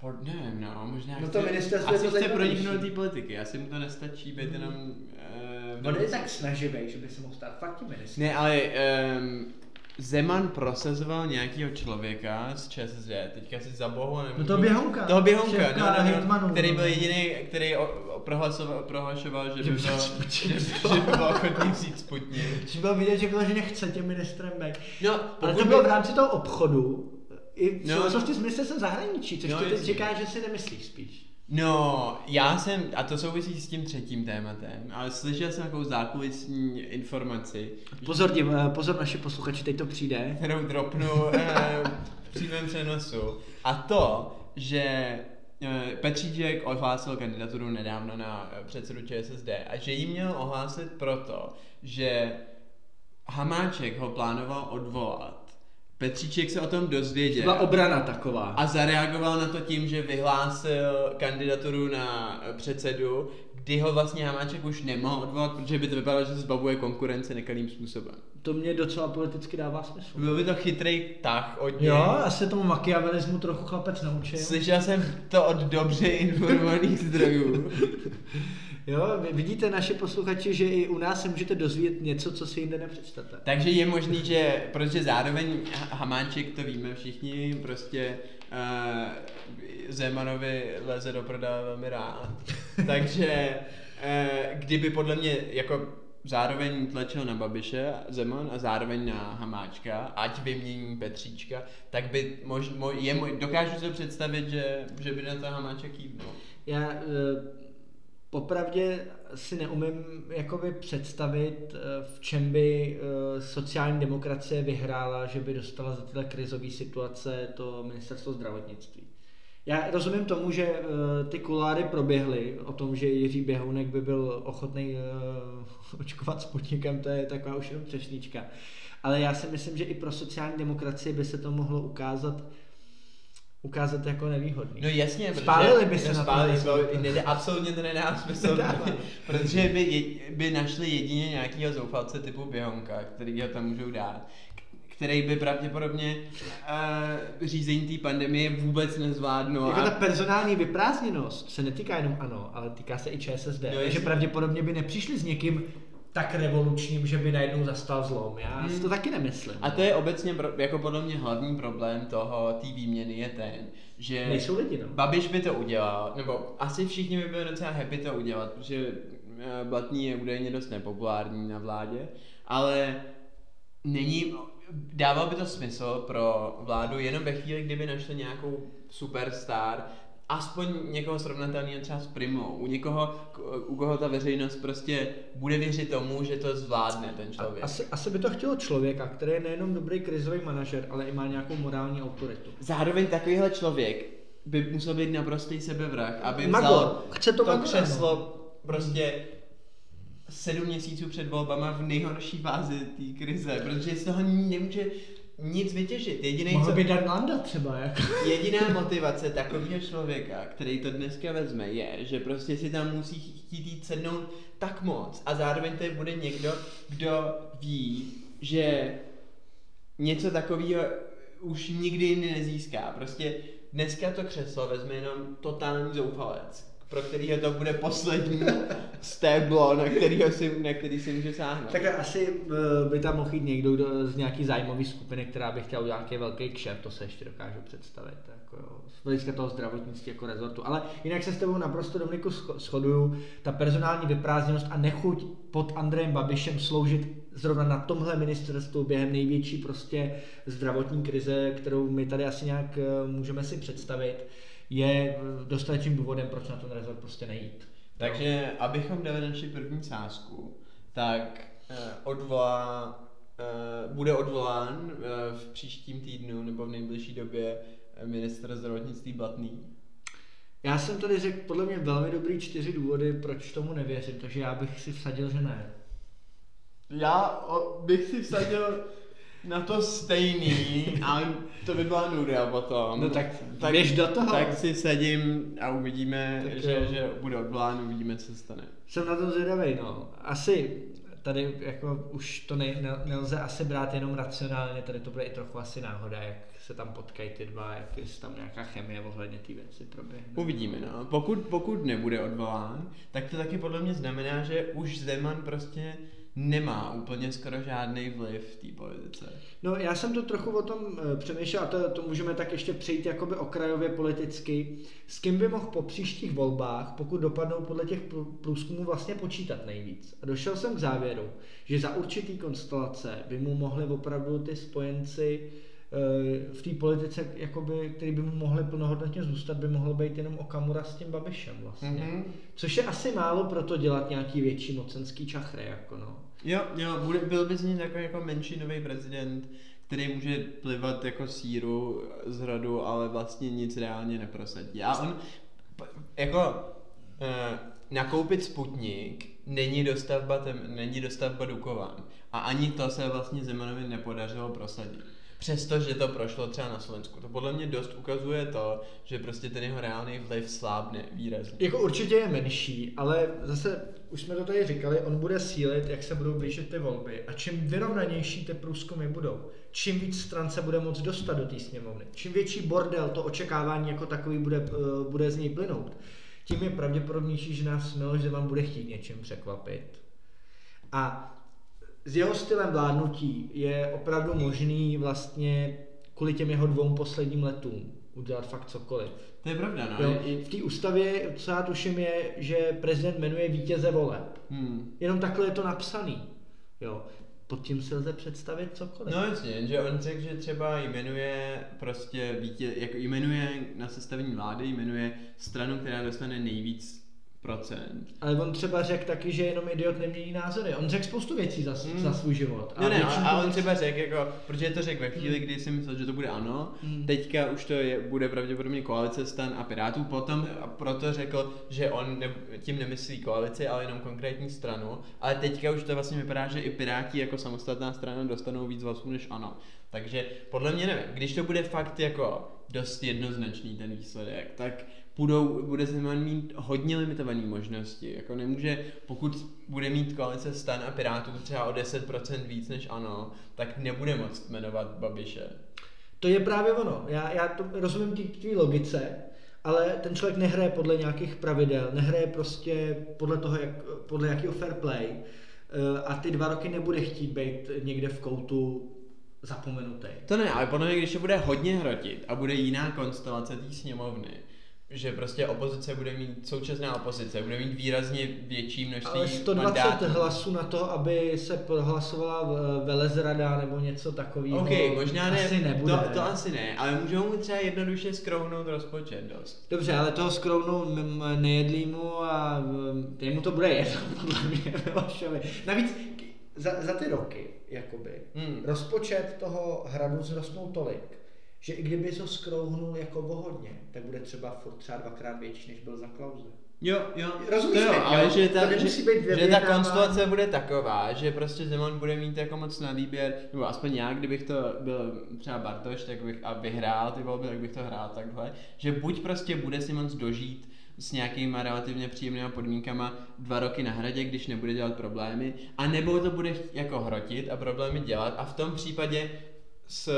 [SPEAKER 1] Pod, nevím, no, možná
[SPEAKER 2] No to
[SPEAKER 1] chce-
[SPEAKER 2] ministerstvo je
[SPEAKER 1] asi
[SPEAKER 2] to
[SPEAKER 1] chce proniknout té politiky, asi mu to nestačí být jenom... Uh,
[SPEAKER 2] On je tak snaživý, že by se mohl stát fakt tím ministrem.
[SPEAKER 1] Ne, ale um, Zeman prosazoval nějakého člověka z ČSSD, teďka si za bohu nemůžu...
[SPEAKER 2] No to Běhounka.
[SPEAKER 1] Toho Běhounka,
[SPEAKER 2] Šéfka
[SPEAKER 1] no, no, no,
[SPEAKER 2] hejtmanů,
[SPEAKER 1] který
[SPEAKER 2] no.
[SPEAKER 1] byl jediný, který o, o, prohlasoval, prohlašoval, že,
[SPEAKER 2] Že
[SPEAKER 1] by
[SPEAKER 2] by
[SPEAKER 1] byl, že, že by byl ochotný vzít Sputnik.
[SPEAKER 2] Že bylo vidět, že vyloženě chce tím ministrem být.
[SPEAKER 1] No,
[SPEAKER 2] Ale to
[SPEAKER 1] by-
[SPEAKER 2] bylo v rámci toho obchodu, i v
[SPEAKER 1] No,
[SPEAKER 2] souvislosti s ministerstvem zahraničí, což
[SPEAKER 1] no,
[SPEAKER 2] ty říká, že si nemyslíš spíš.
[SPEAKER 1] No, já jsem, a to souvisí s tím třetím tématem, ale slyšel jsem takovou zákulisní informaci,
[SPEAKER 2] Pozor, div, eh, pozor naši posluchači, teď to přijde.
[SPEAKER 1] kterou dropnu eh, v přímém přenosu. A to, že eh, Petříček ohlásil kandidaturu nedávno na předsedu ČSSD a že ji měl ohlásit proto, že Hamáček ho plánoval odvolat. Petříček se o tom
[SPEAKER 2] To
[SPEAKER 1] dozvěděl.
[SPEAKER 2] byla obrana taková.
[SPEAKER 1] A zareagoval na to tím, že vyhlásil kandidaturu na předsedu, kdy ho vlastně Hamáček už nemohl odvolat, protože by to vypadalo, že se zbavuje konkurence nekalým způsobem.
[SPEAKER 2] To mě docela politicky dává smysl.
[SPEAKER 1] Byl by to chytrý tah od něj.
[SPEAKER 2] Jo, asi tomu machiavelismu trochu chlapec naučil.
[SPEAKER 1] Slyšel jsem to od dobře informovaných zdrojů.
[SPEAKER 2] Jo, vidíte naše posluchači, že i u nás se můžete dozvědět něco, co si jinde nepředstavte.
[SPEAKER 1] Takže je možný, že protože zároveň Ha- Hamáček, to víme všichni, prostě Zemanovi leze do prdele velmi rád. Takže kdyby podle mě jako zároveň tlačil na Babiše Zeman a zároveň na Hamáčka, ať vymění Petříčka, tak by mož, mo, je, dokážu si představit, že, že by na to Hamáček kývnul.
[SPEAKER 2] Já e, popravdě si neumím jakoby představit, e, v čem by e, sociální demokracie vyhrála, že by dostala za tyhle krizové situace to ministerstvo zdravotnictví. Já rozumím tomu, že e, ty kuláry proběhly o tom, že Jiří Běhounek by byl ochotný očkovat Sputnikem, to je taková už jenom třešnička. Ale já si myslím, že i pro sociální demokracii by se to mohlo ukázat ukázat jako nevýhodný.
[SPEAKER 1] No jasně,
[SPEAKER 2] Spálili by se
[SPEAKER 1] no,
[SPEAKER 2] na to
[SPEAKER 1] spálili, ne, absolutně to nedá smysl,
[SPEAKER 2] Nedává.
[SPEAKER 1] protože by, je- by našli jedině nějakýho zoufalce typu Běhonka, který ho tam můžou dát, který by pravděpodobně uh, řízení té pandemie vůbec nezvládnul.
[SPEAKER 2] Jako
[SPEAKER 1] a-
[SPEAKER 2] ta personální vyprázdněnost se netýká jenom ANO, ale týká se i ČSSD.
[SPEAKER 1] No,
[SPEAKER 2] takže pravděpodobně by nepřišli s někým tak revolučním, že by najednou zastal zlom. Já
[SPEAKER 1] Hmm.
[SPEAKER 2] si to taky nemyslím.
[SPEAKER 1] A to je obecně jako podle mě hlavní problém toho, té výměny je ten, že
[SPEAKER 2] Nejsou lidi, no.
[SPEAKER 1] Babiš by to udělal, nebo asi všichni by byli docela happy to udělat, protože eh, Blatný je údajně dost nepopulární na vládě, ale není, dával by to smysl pro vládu jenom ve chvíli, kdyby našli nějakou superstar, aspoň někoho srovnatelného třeba s Primou, u někoho, u koho ta veřejnost prostě bude věřit tomu, že to zvládne ten člověk.
[SPEAKER 2] Asi, asi by to chtělo člověka, který je nejenom dobrý krizový manažer, ale i má nějakou morální autoritu.
[SPEAKER 1] Zároveň takovýhle člověk by musel být naprostý sebevrah, aby
[SPEAKER 2] Magor.
[SPEAKER 1] vzal
[SPEAKER 2] Chce to
[SPEAKER 1] to
[SPEAKER 2] Magora,
[SPEAKER 1] křeslo prostě sedm měsíců před volbama v nejhorší fázi té krize, protože z toho nemůže nic vytěžit. Jediný,
[SPEAKER 2] Mohl
[SPEAKER 1] co,
[SPEAKER 2] by Dan Landa třeba, jako.
[SPEAKER 1] jediná motivace takového člověka, který to dneska vezme, je, že prostě si tam musí chtít jít sednout tak moc a zároveň to bude někdo, kdo ví, že něco takového už nikdy nezíská. Prostě dneska to křeslo vezme jenom totální zoufalec, pro kterýho to bude poslední stéblo, na, kterýho si, na který si může sáhnout.
[SPEAKER 2] Tak asi eh, by tam mohl jít někdo kdo z nějaký zájmový skupiny, která by chtěla udělat nějaký velký kšeft, to se ještě dokážu představit. Jako jo, z hlediska toho zdravotnictví jako rezortu. Ale jinak se s tebou naprosto Dominiku shoduju. Ta personální vyprázdněnost a nechuť pod Andrejem Babišem sloužit zrovna na tomhle ministerstvu během největší prostě zdravotní krize, kterou my tady asi nějak eh, můžeme si představit, je dostatečným důvodem, proč na ten rezort prostě nejít.
[SPEAKER 1] Takže abychom dali naši první sázku, tak eh, odvolá, eh, bude odvolán eh, v příštím týdnu nebo v nejbližší době eh, ministr zdravotnictví Blatný.
[SPEAKER 2] Já jsem tady řekl podle mě velmi dobrý čtyři důvody, proč tomu nevěřím, takže já bych si vsadil, že ne.
[SPEAKER 1] Já o, bych si vsadil na to stejný, ale to by byla nuda potom.
[SPEAKER 2] No tak běž do toho.
[SPEAKER 1] Tak si sadím a uvidíme,
[SPEAKER 2] Tak
[SPEAKER 1] že,
[SPEAKER 2] jo.
[SPEAKER 1] že bude odvolán, uvidíme, co se stane.
[SPEAKER 2] Jsem na tom zvědavý, no. Asi tady jako už to ne, ne, nelze asi brát jenom racionálně, tady to bude i trochu asi náhoda, jak se tam potkají ty dva, jak jestli tam nějaká chemie ohledně té věci proběhne.
[SPEAKER 1] Uvidíme, no. Pokud, pokud nebude odvolán, tak to taky podle mě znamená, že už Zeman prostě nemá úplně skoro žádný vliv v té politice.
[SPEAKER 2] No já jsem to trochu o tom eh, přemýšlel a to, to můžeme tak ještě přejít jakoby okrajově politicky. S kým by mohl po příštích volbách, pokud dopadnou podle těch prů- průzkumů, vlastně počítat nejvíc. A došel jsem k závěru, že za určitý konstelace by mu mohli opravdu ty spojenci eh, v té politice, jakoby, který by mu mohli plnohodnotně zůstat, by mohl být jenom Okamura s tím Babišem vlastně.
[SPEAKER 1] Mhm.
[SPEAKER 2] Což je asi málo pro to dělat nějaký větší mocenský čachry, jako no.
[SPEAKER 1] Jo, jo, bude, byl by z něj takový jako menšinový prezident, který může plivat jako síru z hradu, ale vlastně nic reálně neprosadí. A on jako eh, nakoupit Sputnik není dostavba, tem, není dostavba Dukovan. A ani to se vlastně Zemanovi nepodařilo prosadit. Přestože to prošlo třeba na Slovensku. To podle mě dost ukazuje to, že prostě ten jeho reálný vliv slábne výrazně.
[SPEAKER 2] Jako určitě je menší, ale zase už jsme to tady říkali, on bude sílit, jak se budou blížit ty volby. A čím vyrovnanější ty průzkumy budou, čím víc stran se bude moct dostat do té sněmovny, čím větší bordel to očekávání jako takový bude, eh, bude z něj plynout, tím je pravděpodobnější, že nás Miloš Zeman bude chtít něčím překvapit. A s jeho stylem vládnutí je opravdu možný vlastně kvůli těm jeho dvou posledním letům udělat fakt cokoliv.
[SPEAKER 1] To je pravda, no.
[SPEAKER 2] Jo, v té ústavě, co já tuším, je, že prezident jmenuje vítěze voleb.
[SPEAKER 1] Hmm.
[SPEAKER 2] Jenom takhle je to napsaný. Jo. Pod tím se lze představit cokoliv.
[SPEAKER 1] No jasně, že on řekl, že třeba jmenuje prostě vítě, jako jmenuje na sestavení vlády, jmenuje stranu, která dostane nejvíc.
[SPEAKER 2] Ale on třeba řekl taky, že jenom idiot nemění názory. On řekl spoustu věcí za,
[SPEAKER 1] Hmm.
[SPEAKER 2] za svůj život.
[SPEAKER 1] No ne, a, a on třeba řekl, jako, protože to řekl ve chvíli, kdy si myslel, že to bude ano,
[SPEAKER 2] Hmm.
[SPEAKER 1] teďka už to je, bude pravděpodobně koalice stan a pirátů, potom a proto řekl, že on ne, tím nemyslí koalici, ale jenom konkrétní stranu, ale teďka už to vlastně vypadá, že i piráti jako samostatná strana dostanou víc hlasů než ano. Takže podle mě nevím, když to bude fakt jako dost jednoznačný ten výsledek, tak budou, bude Zeman mít hodně limitované možnosti. Jako nemůže, pokud bude mít koalice stan a pirátů třeba o 10% víc než ano, tak nebude moct jmenovat Babiše.
[SPEAKER 2] To je právě ono. Já, já to rozumím té logice, ale ten člověk nehraje podle nějakých pravidel, nehraje prostě podle toho, jak, podle jakého fair play eh, a ty dva roky nebude chtít být někde v koutu zapomenutý.
[SPEAKER 1] To ne, ale podle mě, když to bude hodně hrotit a bude jiná konstelace té sněmovny, že prostě opozice bude mít, současná opozice bude mít výrazně větší množství
[SPEAKER 2] Ale 120 mandátů. hlasů na to, aby se prohlasovala velezrada nebo něco takového.
[SPEAKER 1] OK, možná ne, asi nebude. To, to asi ne, ale můžou mu třeba jednoduše skrouhnout rozpočet dost.
[SPEAKER 2] Dobře, ale toho skrouhnou nejedlýmu a jemu to bude jedno, podle mě, Milošovi. Navíc za, za ty roky, jakoby, hmm. rozpočet toho hradu zrostnul tolik, že i kdyby to skrouhnul jako vohodně, tak bude třeba furt třeba dvakrát větší, než byl za klauze.
[SPEAKER 1] Jo, jo,
[SPEAKER 2] Rozumíš
[SPEAKER 1] to jo, ale
[SPEAKER 2] jo?
[SPEAKER 1] že ta,
[SPEAKER 2] že, být
[SPEAKER 1] že ta konstelace bude taková, že prostě Zeman bude mít jako moc na výběr, nebo aspoň já, kdybych to byl třeba Bartoš, tak bych a vyhrál ty volby, tak bych to hrál takhle, že buď prostě bude si moc dožít s nějakýma relativně příjemnými podmínkama dva roky na hradě, když nebude dělat problémy, a nebo to bude jako hrotit a problémy dělat a v tom případě s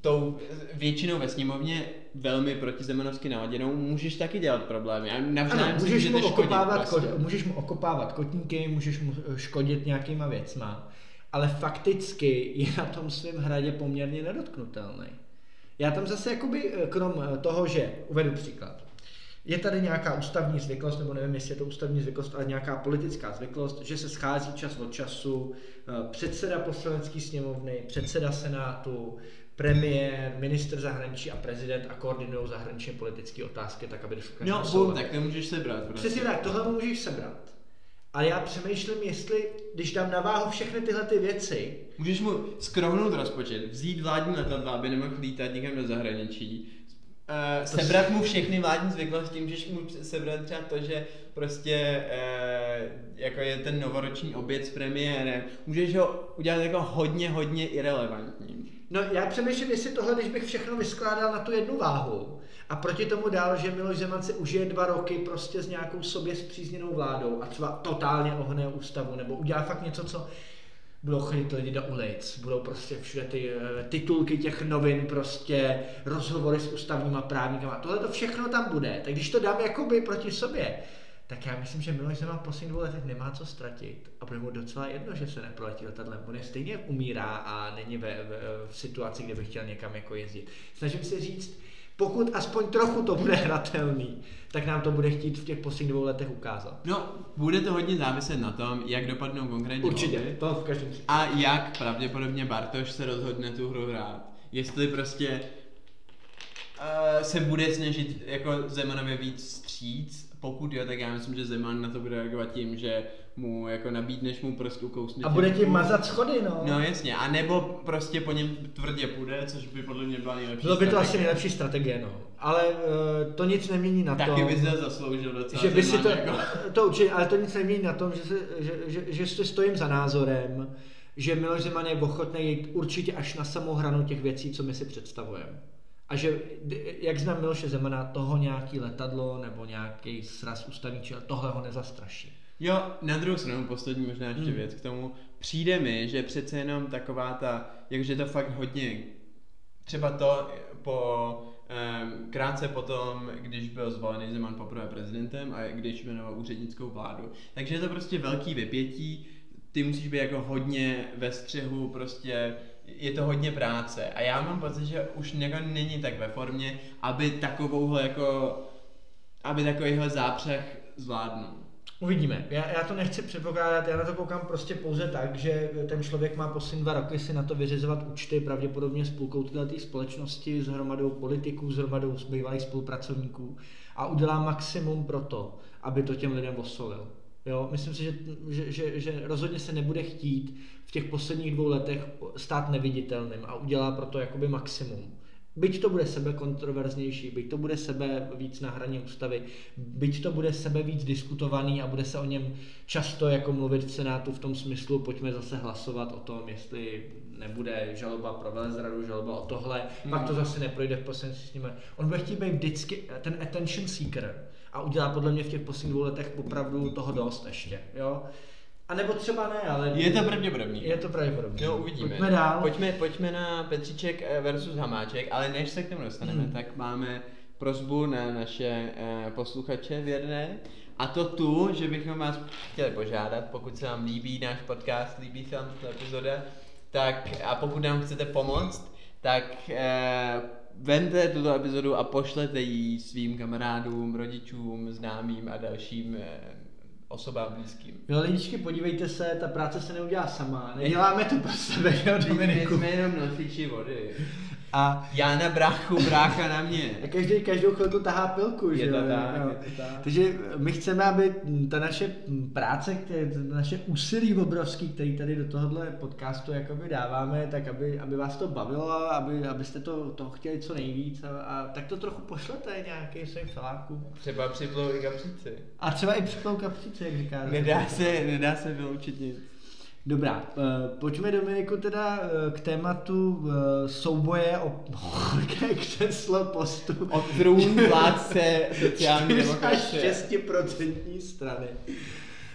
[SPEAKER 1] tou většinou ve sněmovně velmi proti Zemanovsky naladěnou, můžeš taky dělat problémy. A
[SPEAKER 2] ano, můžeš, mu okopávat, prostě. ko, můžeš mu okopávat kotníky, můžeš mu eh, škodit nějakýma věcma, ale fakticky je na tom svém hradě poměrně nedotknutelný. Já tam zase jakoby, eh, krom eh, toho, že uvedu příklad, je tady nějaká ústavní zvyklost, nebo nevím, jestli je to ústavní zvyklost, ale nějaká politická zvyklost, že se schází čas od času předseda poslanecké sněmovny, předseda senátu, premiér, minister zahraničí a prezident a koordinují zahraničně politické otázky, tak aby došlo
[SPEAKER 1] k No, bum, tak to můžeš sebrat.
[SPEAKER 2] Prostě. Přesně tak, tohle můžeš sebrat. A já přemýšlím, jestli, když dám na váhu všechny tyhle ty věci...
[SPEAKER 1] Můžeš mu skrohnout rozpočet, vzít vládní letadla, aby nemohl lítat někam do zahraničí, Uh, sebrat mu všechny vládní zvyklosti, můžeš mu sebrat třeba to, že prostě uh, jako je ten novoroční oběd s premiérem, můžeš ho udělat jako hodně, hodně irrelevantní.
[SPEAKER 2] No já přemýšlím, jestli tohle, když bych všechno vyskládal na tu jednu váhu a proti tomu dál, že Miloš Zeman si užije dva roky prostě s nějakou sobě zpřízněnou vládou a třeba totálně ohne ústavu, nebo udělá fakt něco, co budou chodit lidi do ulic, budou prostě všude ty uh, titulky těch novin, prostě rozhovory s ústavníma právníkama, tohle to všechno tam bude, tak když to dám jakoby proti sobě, tak já myslím, že Miloš Zeman v posledních dvou letech nemá co ztratit a bude mu docela jedno, že se neproletí letadlem. On je stejně umírá a není ve, ve, v situaci, kde by chtěl někam jako jezdit. Snažím se říct, pokud aspoň trochu to bude hratelný, tak nám to bude chtít v těch posledních dvou letech ukázat.
[SPEAKER 1] No, bude to hodně záviset na tom, jak dopadnou konkrétně
[SPEAKER 2] Určitě, volby. to v každém případě.
[SPEAKER 1] A jak pravděpodobně Bartoš se rozhodne tu hru hrát. Jestli prostě uh, se bude snažit jako Zemanově víc stříc, pokud jo, tak já myslím, že Zeman na to bude reagovat tím, že mu jako nabídneš mu prostě ukousne.
[SPEAKER 2] A bude ti mazat schody, no.
[SPEAKER 1] No jasně, a nebo prostě po něm tvrdě půjde, což by podle mě byla nejlepší
[SPEAKER 2] Bylo by to strategie. asi nejlepší strategie, no. Ale uh, to nic nemění na
[SPEAKER 1] tom. Taky by se zasloužil docela
[SPEAKER 2] že by si to, jako... to určitě, ale to nic nemění na tom, že, se, že, že, že, že stojím za názorem, že Miloš Zeman je ochotný jít určitě až na samou hranu těch věcí, co my si představujeme. A že, jak znám Miloše Zemana, toho nějaký letadlo nebo nějaký sraz ústavní čel, tohle ho nezastraší.
[SPEAKER 1] Jo, na druhou stranu, poslední možná ještě hmm. věc k tomu. Přijde mi, že přece jenom taková ta, jakože to fakt hodně, třeba to po, um, krátce potom, když byl zvolený Zeman poprvé prezidentem a když jmenoval úřednickou vládu, takže je to prostě velký vypětí, ty musíš být jako hodně ve střehu, prostě je to hodně práce a já mám pocit, že už jako není tak ve formě, aby takovouhle jako, aby takovýhle zápřeh zvládnul.
[SPEAKER 2] Uvidíme. Já, já to nechci předpokládat, já na to koukám prostě pouze tak, že ten člověk má poslední dva roky si na to vyřizovat účty, pravděpodobně s půlkou této společnosti, s hromadou politiků, s hromadou bývalých spolupracovníků a udělá maximum pro to, aby to těm lidem osolil. Jo, myslím si, že, že, že, že rozhodně se nebude chtít v těch posledních dvou letech stát neviditelným a udělá pro to jakoby maximum. Byť to bude sebe kontroverznější, byť to bude sebe víc na hraně ústavy, byť to bude sebe víc diskutovaný a bude se o něm často jako mluvit v Senátu v tom smyslu, pojďme zase hlasovat o tom, jestli nebude žaloba pro velezradu, žaloba o tohle, hmm. pak to zase neprojde v poslanci s nimi. On bude chtít být vždycky ten attention seeker a udělá podle mě v těch posledních dvou letech opravdu toho dost ještě, jo. A nebo třeba ne, ale...
[SPEAKER 1] Je to pravděpodobný.
[SPEAKER 2] Je to pravděpodobný.
[SPEAKER 1] Jo, uvidíme.
[SPEAKER 2] Pojďme dál.
[SPEAKER 1] Pojďme, pojďme na Petříček eh, versus Hamáček, ale než se k tomu dostaneme, hmm. tak máme prozbu na naše uh, posluchače věrné. A to tu, že bychom vás chtěli požádat, pokud se vám líbí náš podcast, líbí se vám tato epizoda, tak a pokud nám chcete pomoct, tak uh, vente tuto epizodu a pošlete ji svým kamarádům, rodičům, známým a dalším uh, osobám blízkým.
[SPEAKER 2] Jo, lidičky, podívejte se, ta práce se neudělá sama. Neděláme to pro sebe, jo,
[SPEAKER 1] Dominiku. My jsme jenom nosiči vody. A já na bráchu, brácha na mě.
[SPEAKER 2] A každý každou chvilku tahá pilku,
[SPEAKER 1] je
[SPEAKER 2] že
[SPEAKER 1] to tak, jo. Je to tak.
[SPEAKER 2] Takže my chceme, aby ta naše práce, které, ta naše úsilí obrovský, který tady do tohohle podcastu jakoby dáváme, tak aby, aby vás to bavilo, aby, abyste to, to chtěli co nejvíc a, a tak to trochu pošlete nějaký svým felákům.
[SPEAKER 1] Třeba připlou i kapřici.
[SPEAKER 2] A třeba i připlou kapřici, jak říká.
[SPEAKER 1] Nedá se, nedá se vyloučit nic.
[SPEAKER 2] Dobrá, uh, pojďme Dominiku teda uh, k tématu uh, souboje o křeslo postu.
[SPEAKER 1] O trůn vládce sociální demokracie.
[SPEAKER 2] 6% strany.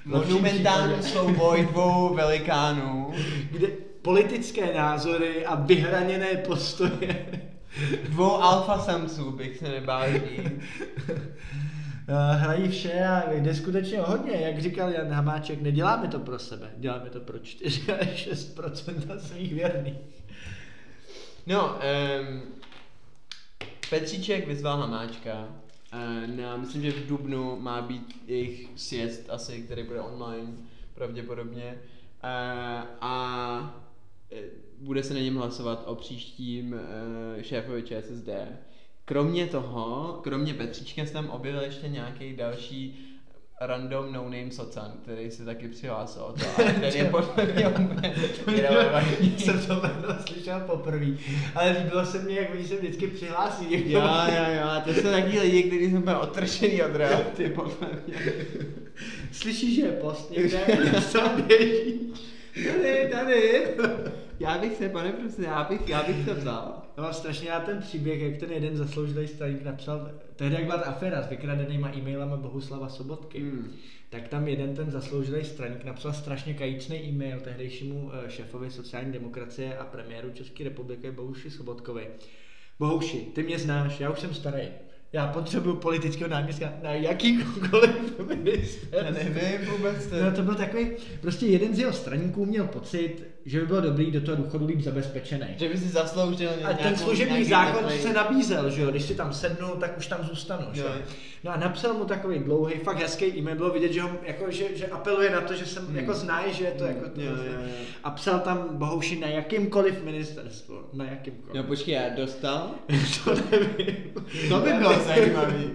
[SPEAKER 1] Monumentální souboj dvou velikánů.
[SPEAKER 2] Kde politické názory a vyhraněné postoje.
[SPEAKER 1] Dvou alfa samců bych se nebál říct.
[SPEAKER 2] Eh, hrají vše a jde skutečně o hodně. Jak říkal Jan Hamáček, neděláme to pro sebe, děláme to pro 4 až 6 svých věrných.
[SPEAKER 1] No, um, Petříček vyzval Hamáčka. Na, myslím, že v Dubnu má být jejich sjezd asi, který bude online pravděpodobně. Uh, a bude se na něm hlasovat o příštím šéfovi ČSSD. Kromě toho, kromě Petříčka se tam objevil ještě nějaký další random no name socan, který se taky přihlásil o to, ale ten je podle mě úplně
[SPEAKER 2] Jsem to slyšel poprvé, ale líbilo se mi, jak oni se vždycky přihlásí.
[SPEAKER 1] Jo, jo, jo, to jsou taky lidi, kteří jsou úplně otršený od reality, podle mě.
[SPEAKER 2] Slyšíš, že je post někde, co běží?
[SPEAKER 1] Tady, tady. Já bych se, pane prostě, já bych, já bych to vzal.
[SPEAKER 2] Mám strašně já ten příběh, jak ten jeden zasloužilý straník napsal, tehdy jak byla ta aféra s vykradenýma e-mailama Bohuslava Sobotky, hmm. tak tam jeden ten zasloužilý straník napsal strašně kajíčný e-mail tehdejšímu eh, šéfovi sociální demokracie a premiéru České republiky Bohuši Sobotkovi. Bohuši, ty mě znáš, já už jsem starý já potřebuju politického náměstka na jakýkoliv
[SPEAKER 1] minister. Já nevím vůbec.
[SPEAKER 2] No to byl takový, prostě jeden z jeho straníků měl pocit, že by bylo dobrý do toho důchodu líp zabezpečený.
[SPEAKER 1] Že by si zasloužil
[SPEAKER 2] A ten služební zákon takový... se nabízel, že jo, když si tam sednu, tak už tam zůstanu, že jo. No a napsal mu takový dlouhý, fakt hezký e-mail, bylo vidět, že, ho, jako, že, že apeluje na to, že jsem hmm. jako zná, že je to hmm. jako to. Jo, jo, jo. A psal tam Bohouši na jakýmkoliv ministerstvu, na jakýmkoliv.
[SPEAKER 1] No počkej, já dostal?
[SPEAKER 2] to nevím.
[SPEAKER 1] To by bylo zajímavý.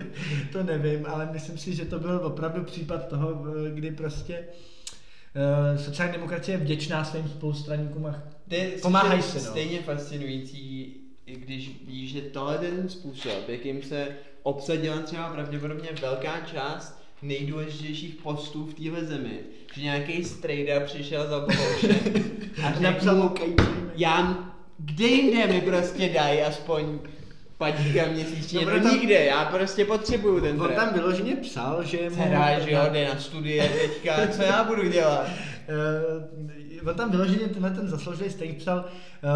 [SPEAKER 2] to nevím, ale myslím si, že to byl opravdu případ toho, kdy prostě sociální demokracie je vděčná svým spolustraníkům a pomáhají si. No.
[SPEAKER 1] Stejně fascinující, když víš, že tohle ten způsob, jakým se obsadila třeba pravděpodobně velká část nejdůležitějších postů v téhle zemi. Že nějaký strejda přišel za Bohoušem
[SPEAKER 2] a napsal mu
[SPEAKER 1] já, kde jinde mi prostě dají aspoň padíka měsíčně, no, tam, nikde, já prostě potřebuju ten
[SPEAKER 2] On tam vyloženě psal, že
[SPEAKER 1] mu... Dcerá, že jo, jde na studie teďka, co já budu dělat?
[SPEAKER 2] Uh, on tam vyloženě tenhle ten zasloužilý stejný psal,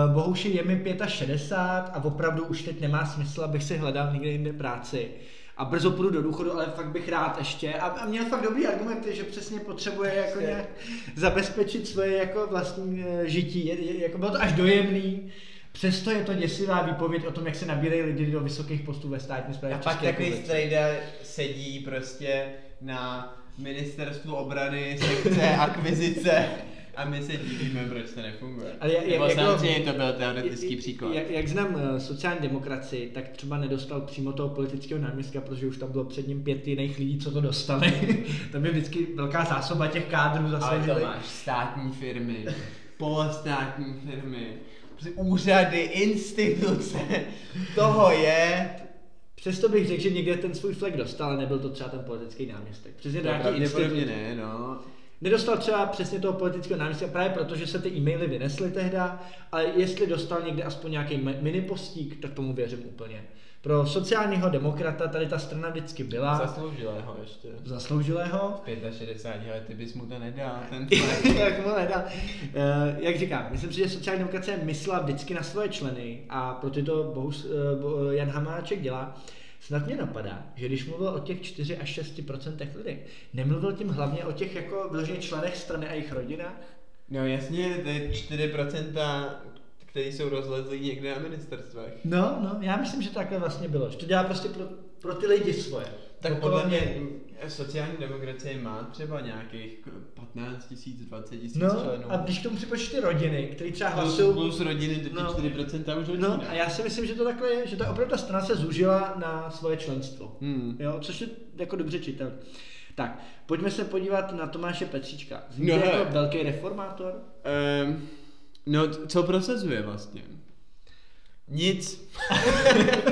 [SPEAKER 2] uh, Bohuši je mi 65 a opravdu už teď nemá smysl, abych si hledal někde jinde práci a brzo půjdu do důchodu, ale fakt bych rád ještě. A, a měl fakt dobrý argumenty, že přesně potřebuje jako nějak zabezpečit svoje jako vlastní uh, žití. Je, je, jako bylo to až dojemný. Přesto je to děsivá výpověď o tom, jak se nabírají lidi do vysokých postů ve státní správě.
[SPEAKER 1] A pak takový strejda sedí prostě na ministerstvu obrany, sekce, akvizice a my se divíme, proč to nefunguje. Ale jak, jak, samozřejmě to byl teoretický příklad.
[SPEAKER 2] Jak, jak znám uh, sociální demokracii, tak třeba nedostal přímo toho politického náměstka, protože už tam bylo před ním pět jiných lidí, co to dostali. tam je vždycky velká zásoba těch kádrů zase.
[SPEAKER 1] Ale to máš státní firmy, polostátní firmy, úřady, instituce, toho je.
[SPEAKER 2] Přesto bych řekl, že někde ten svůj flek dostal, ale nebyl to třeba ten politický náměstek. Přesně nějaký institut.
[SPEAKER 1] ne, no.
[SPEAKER 2] Nedostal třeba přesně toho politického náměstka právě proto, že se ty e-maily vynesly tehda, ale jestli dostal někde aspoň nějaký mi- mini postík, tak tomu věřím úplně. Pro sociálního demokrata tady ta strana vždycky byla.
[SPEAKER 1] Zasloužilého ještě.
[SPEAKER 2] Zasloužilého.
[SPEAKER 1] 65 lety bys mu to nedal, ten
[SPEAKER 2] jak mu nedá. Eh, Jak říkám, myslím si, že sociální demokracie myslela vždycky na svoje členy a pro ty to bohus, bo- Jan Hamáček dělá. Snad mě napadá, že když mluvil o těch 4 až 6% lidí, nemluvil tím hlavně o těch jako vyloženě členech strany a jejich rodinách?
[SPEAKER 1] No jasně, je 4%, které jsou rozlezlí někde na ministerstvech.
[SPEAKER 2] No, no, já myslím, že takhle vlastně bylo. Že to dělá prostě pro, pro ty lidi svoje.
[SPEAKER 1] Tak
[SPEAKER 2] Okolo
[SPEAKER 1] podle mě sociální demokracie má třeba nějakých 15 tisíc, 20 tisíc
[SPEAKER 2] No,
[SPEAKER 1] členů.
[SPEAKER 2] a když k tomu připočíš ty rodiny, které třeba
[SPEAKER 1] plus,
[SPEAKER 2] hlasují...
[SPEAKER 1] plus rodiny, ty
[SPEAKER 2] No.
[SPEAKER 1] 4% už hodí,
[SPEAKER 2] No, a já si myslím, že to takhle je, že ta opravdu ta strana se zúžila na svoje členstvo.
[SPEAKER 1] Hmm.
[SPEAKER 2] Jo, což je jako dobře čitel. Tak, pojďme se podívat na Tomáše Petříčka. Zní
[SPEAKER 1] No
[SPEAKER 2] jako velký reformátor?
[SPEAKER 1] Um, no, co prosazuje vlastně? Nic.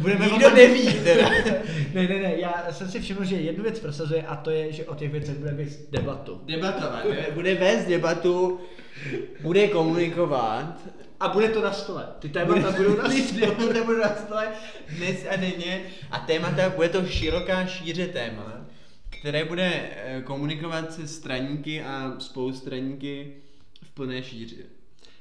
[SPEAKER 2] Budeme
[SPEAKER 1] Nikdo neví teda.
[SPEAKER 2] ne, ne, ne, já jsem si všiml, že jednu věc prosazuje a to je, že o těch věcech bude vést debatu.
[SPEAKER 1] Debatovat, ne? bude vést debatu, bude komunikovat.
[SPEAKER 2] A bude to na stole. Ty témata budou na stole.
[SPEAKER 1] Témata budou na stole dnes a denně a témata, bude to široká šíře téma, které bude eh, komunikovat se straníky a spolustraníky plné šíři.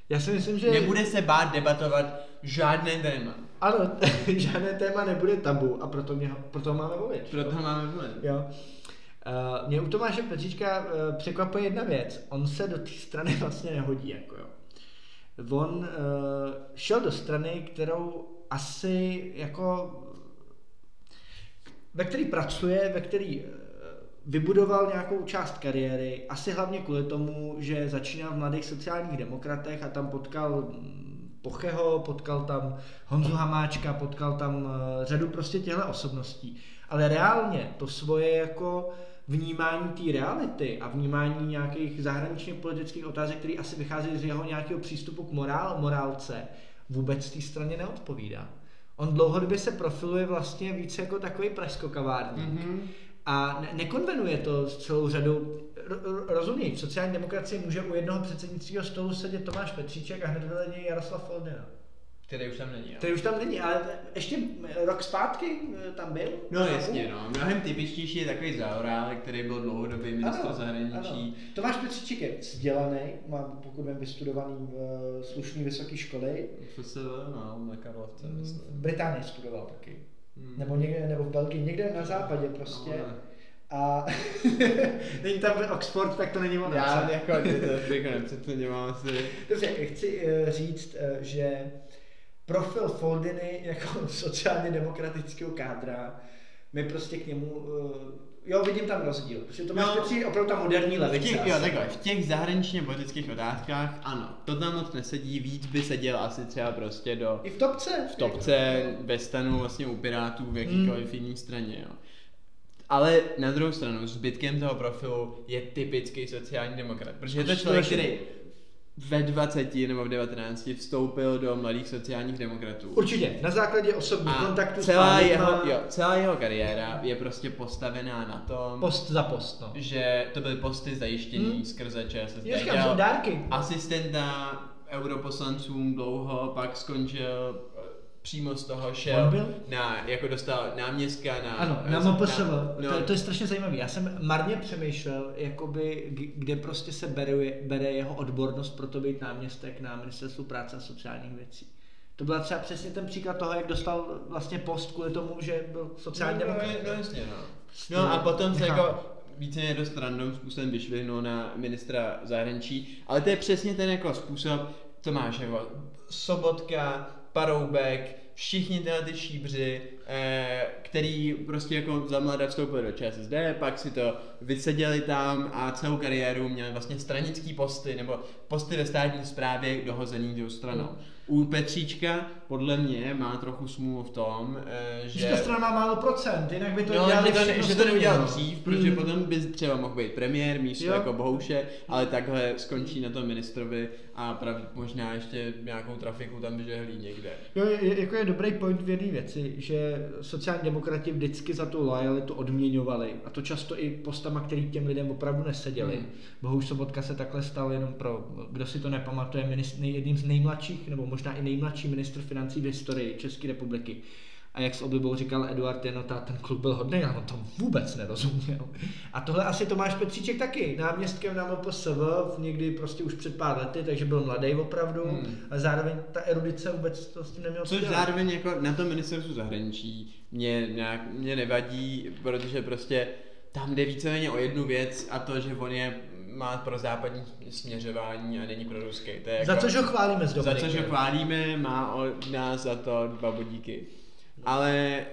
[SPEAKER 2] Já si myslím, že...
[SPEAKER 1] Nebude se bát debatovat žádné téma.
[SPEAKER 2] Ano, žádné téma nebude tabu a proto, mě, proto máme volit.
[SPEAKER 1] Proto máme volit.
[SPEAKER 2] Jo. Uh, mě u Tomáše Petříčka uh, překvapuje jedna věc. On se do té strany vlastně nehodí. Jako jo. On uh, šel do strany, kterou asi jako ve který pracuje, ve který vybudoval nějakou část kariéry, asi hlavně kvůli tomu, že začínal v mladých sociálních demokratech a tam potkal mm, Pocheho, potkal tam Honzu Hamáčka, potkal tam eh, řadu prostě těchto osobností. Ale reálně to svoje jako vnímání té reality a vnímání nějakých zahraničních politických otázek, které asi vychází z jeho nějakého přístupu k morál, morálce, vůbec té straně neodpovídá. On dlouhodobě se profiluje vlastně více jako takový preskokavárník.
[SPEAKER 1] Mm-hmm.
[SPEAKER 2] A ne- nekonvenuje to s celou řadou. ro- v sociální demokracii může u jednoho předsednického stolu sedět Tomáš Petříček a hned vedle něj Jaroslav Foldina.
[SPEAKER 1] Který už tam není.
[SPEAKER 2] Který už tam není, ale ještě rok zpátky eh, tam byl.
[SPEAKER 1] No jasně, no. Mnohem typičtější je takový Zaorálek, který byl dlouhodobý ministr zahraničí.
[SPEAKER 2] ano. Tomáš Petříček je vzdělaný, má pokud vím vystudovaný v eh, slušné vysoké školy.
[SPEAKER 1] FSV, no, na Karlovce,
[SPEAKER 2] V
[SPEAKER 1] myslím.
[SPEAKER 2] Británii studoval taky.
[SPEAKER 1] Hmm.
[SPEAKER 2] Nebo někde, nebo v Belgii, někde na západě prostě.
[SPEAKER 1] No.
[SPEAKER 2] A není tam Oxford, tak to není ono.
[SPEAKER 1] Já jako, to jako nepřeceňovám asi.
[SPEAKER 2] Dobře, chci eh, říct, eh, že profil Foldiny jako sociálně demokratického kádra mi prostě k němu, eh, jo, vidím tam rozdíl, protože to máš
[SPEAKER 1] No.
[SPEAKER 2] no, opravdu ta moderní
[SPEAKER 1] V
[SPEAKER 2] levice.
[SPEAKER 1] těch, jo, takhle, v těch zahraničně politických otázkách, ano, to tam moc nesedí, víc by seděl asi třeba prostě do
[SPEAKER 2] I v topce.
[SPEAKER 1] v topce, ve stanu vlastně u Pirátů, v jakýkoliv
[SPEAKER 2] Hmm.
[SPEAKER 1] jiný straně, jo. Ale na druhou stranu, zbytkem toho profilu je typický sociální demokrat, protože je to člověk, který ve 20 nebo v 19 vstoupil do mladých sociálních demokratů.
[SPEAKER 2] Určitě, na základě osobních
[SPEAKER 1] A
[SPEAKER 2] kontaktů
[SPEAKER 1] celá
[SPEAKER 2] s
[SPEAKER 1] jeho, jo, celá jeho kariéra je prostě postavená na tom,
[SPEAKER 2] post za post, no.
[SPEAKER 1] že to byly posty zajištění
[SPEAKER 2] Hmm.
[SPEAKER 1] skrze ČSSD.
[SPEAKER 2] Říkám, jsou dárky.
[SPEAKER 1] Asistenta europoslancům dlouho, pak skončil přímo z toho
[SPEAKER 2] On
[SPEAKER 1] šel
[SPEAKER 2] byl?
[SPEAKER 1] na, jako dostal náměstka na...
[SPEAKER 2] Ano, na
[SPEAKER 1] na-
[SPEAKER 2] MPSV.
[SPEAKER 1] no,
[SPEAKER 2] To, to je strašně zajímavé. Já jsem marně přemýšlel, jakoby, kde prostě se bere, bere jeho odbornost pro to být náměstek na ministerstvu práce a sociálních věcí. To byl třeba přesně ten příklad toho, jak dostal vlastně post kvůli tomu, že byl sociální
[SPEAKER 1] no, no,
[SPEAKER 2] demokrat.
[SPEAKER 1] no, jasně, no. No a potom se jako více dost random způsobem vyšvihnul na ministra zahraničí, ale to je přesně ten jako způsob, to máš jako Sobotka, Paroubek, všichni tyhle ty šíbři, eh, který prostě jako za mladá vstoupili do ČSSD, pak si to vyseděli tam a celou kariéru měli vlastně stranický posty nebo posty ve státní správě dohozený tou stranou. U Petříčka podle mě má trochu smůlu v tom, eh, že...
[SPEAKER 2] Že ta strana má málo procent, jinak by to
[SPEAKER 1] No,
[SPEAKER 2] dělali
[SPEAKER 1] že to, ne, že to neudělal dřív, protože
[SPEAKER 2] Mm.
[SPEAKER 1] potom by třeba mohl být premiér místo
[SPEAKER 2] Jo.
[SPEAKER 1] jako Bohouše, ale takhle skončí na tom ministrovi a prav, možná ještě nějakou trafiku tam žehlí někde.
[SPEAKER 2] Jo, je, jako je dobrý point v jedné věci, že sociální demokrati vždycky za tu lojalitu odměňovali a to často i postama, který těm lidem opravdu neseděli.
[SPEAKER 1] Hmm.
[SPEAKER 2] Hmm. Bohuž Sobotka se takhle stal jenom pro, kdo si to nepamatuje, ministr, jedním z nejmladších, nebo možná i nejmladší ministr financí v historii České republiky. A jak s oblibou říkal Eduard Janota, ten klub byl hodný, on to vůbec nerozuměl. A tohle asi Tomáš Petříček taky, náměstkem na MPSV, někdy prostě už před pár lety, takže byl mladý opravdu,
[SPEAKER 1] Hmm.
[SPEAKER 2] ale zároveň ta erudice vůbec to s tím neměl co
[SPEAKER 1] Což
[SPEAKER 2] dělat.
[SPEAKER 1] zároveň jako na tom ministerstvu zahraničí mě, nějak, mě nevadí, protože prostě tam jde víceméně o jednu věc a to, že on je má pro západní směřování a není pro ruský. To je jako,
[SPEAKER 2] Za což ho chválíme z
[SPEAKER 1] za což ho chválíme, má od nás za to dva bodíky. Ale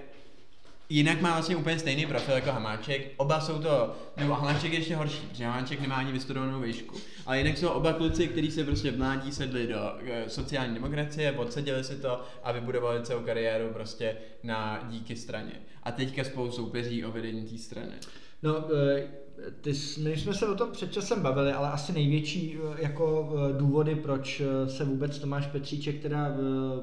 [SPEAKER 1] jinak má vlastně úplně stejný profil jako Hamáček. Oba jsou to, nebo Hamáček je ještě horší, protože Hamáček nemá ani vystudovanou výšku. Ale jinak jsou oba kluci, kteří se prostě v mládí sedli do eh, sociální demokracie, odseděli si to a vybudovali celou kariéru prostě na díky straně. A teďka spolu soupeří o vedení té strany.
[SPEAKER 2] No, eh, ty, my jsme se o tom před časem bavili, ale asi největší eh, jako eh, důvody, proč eh, se vůbec Tomáš Petříček teda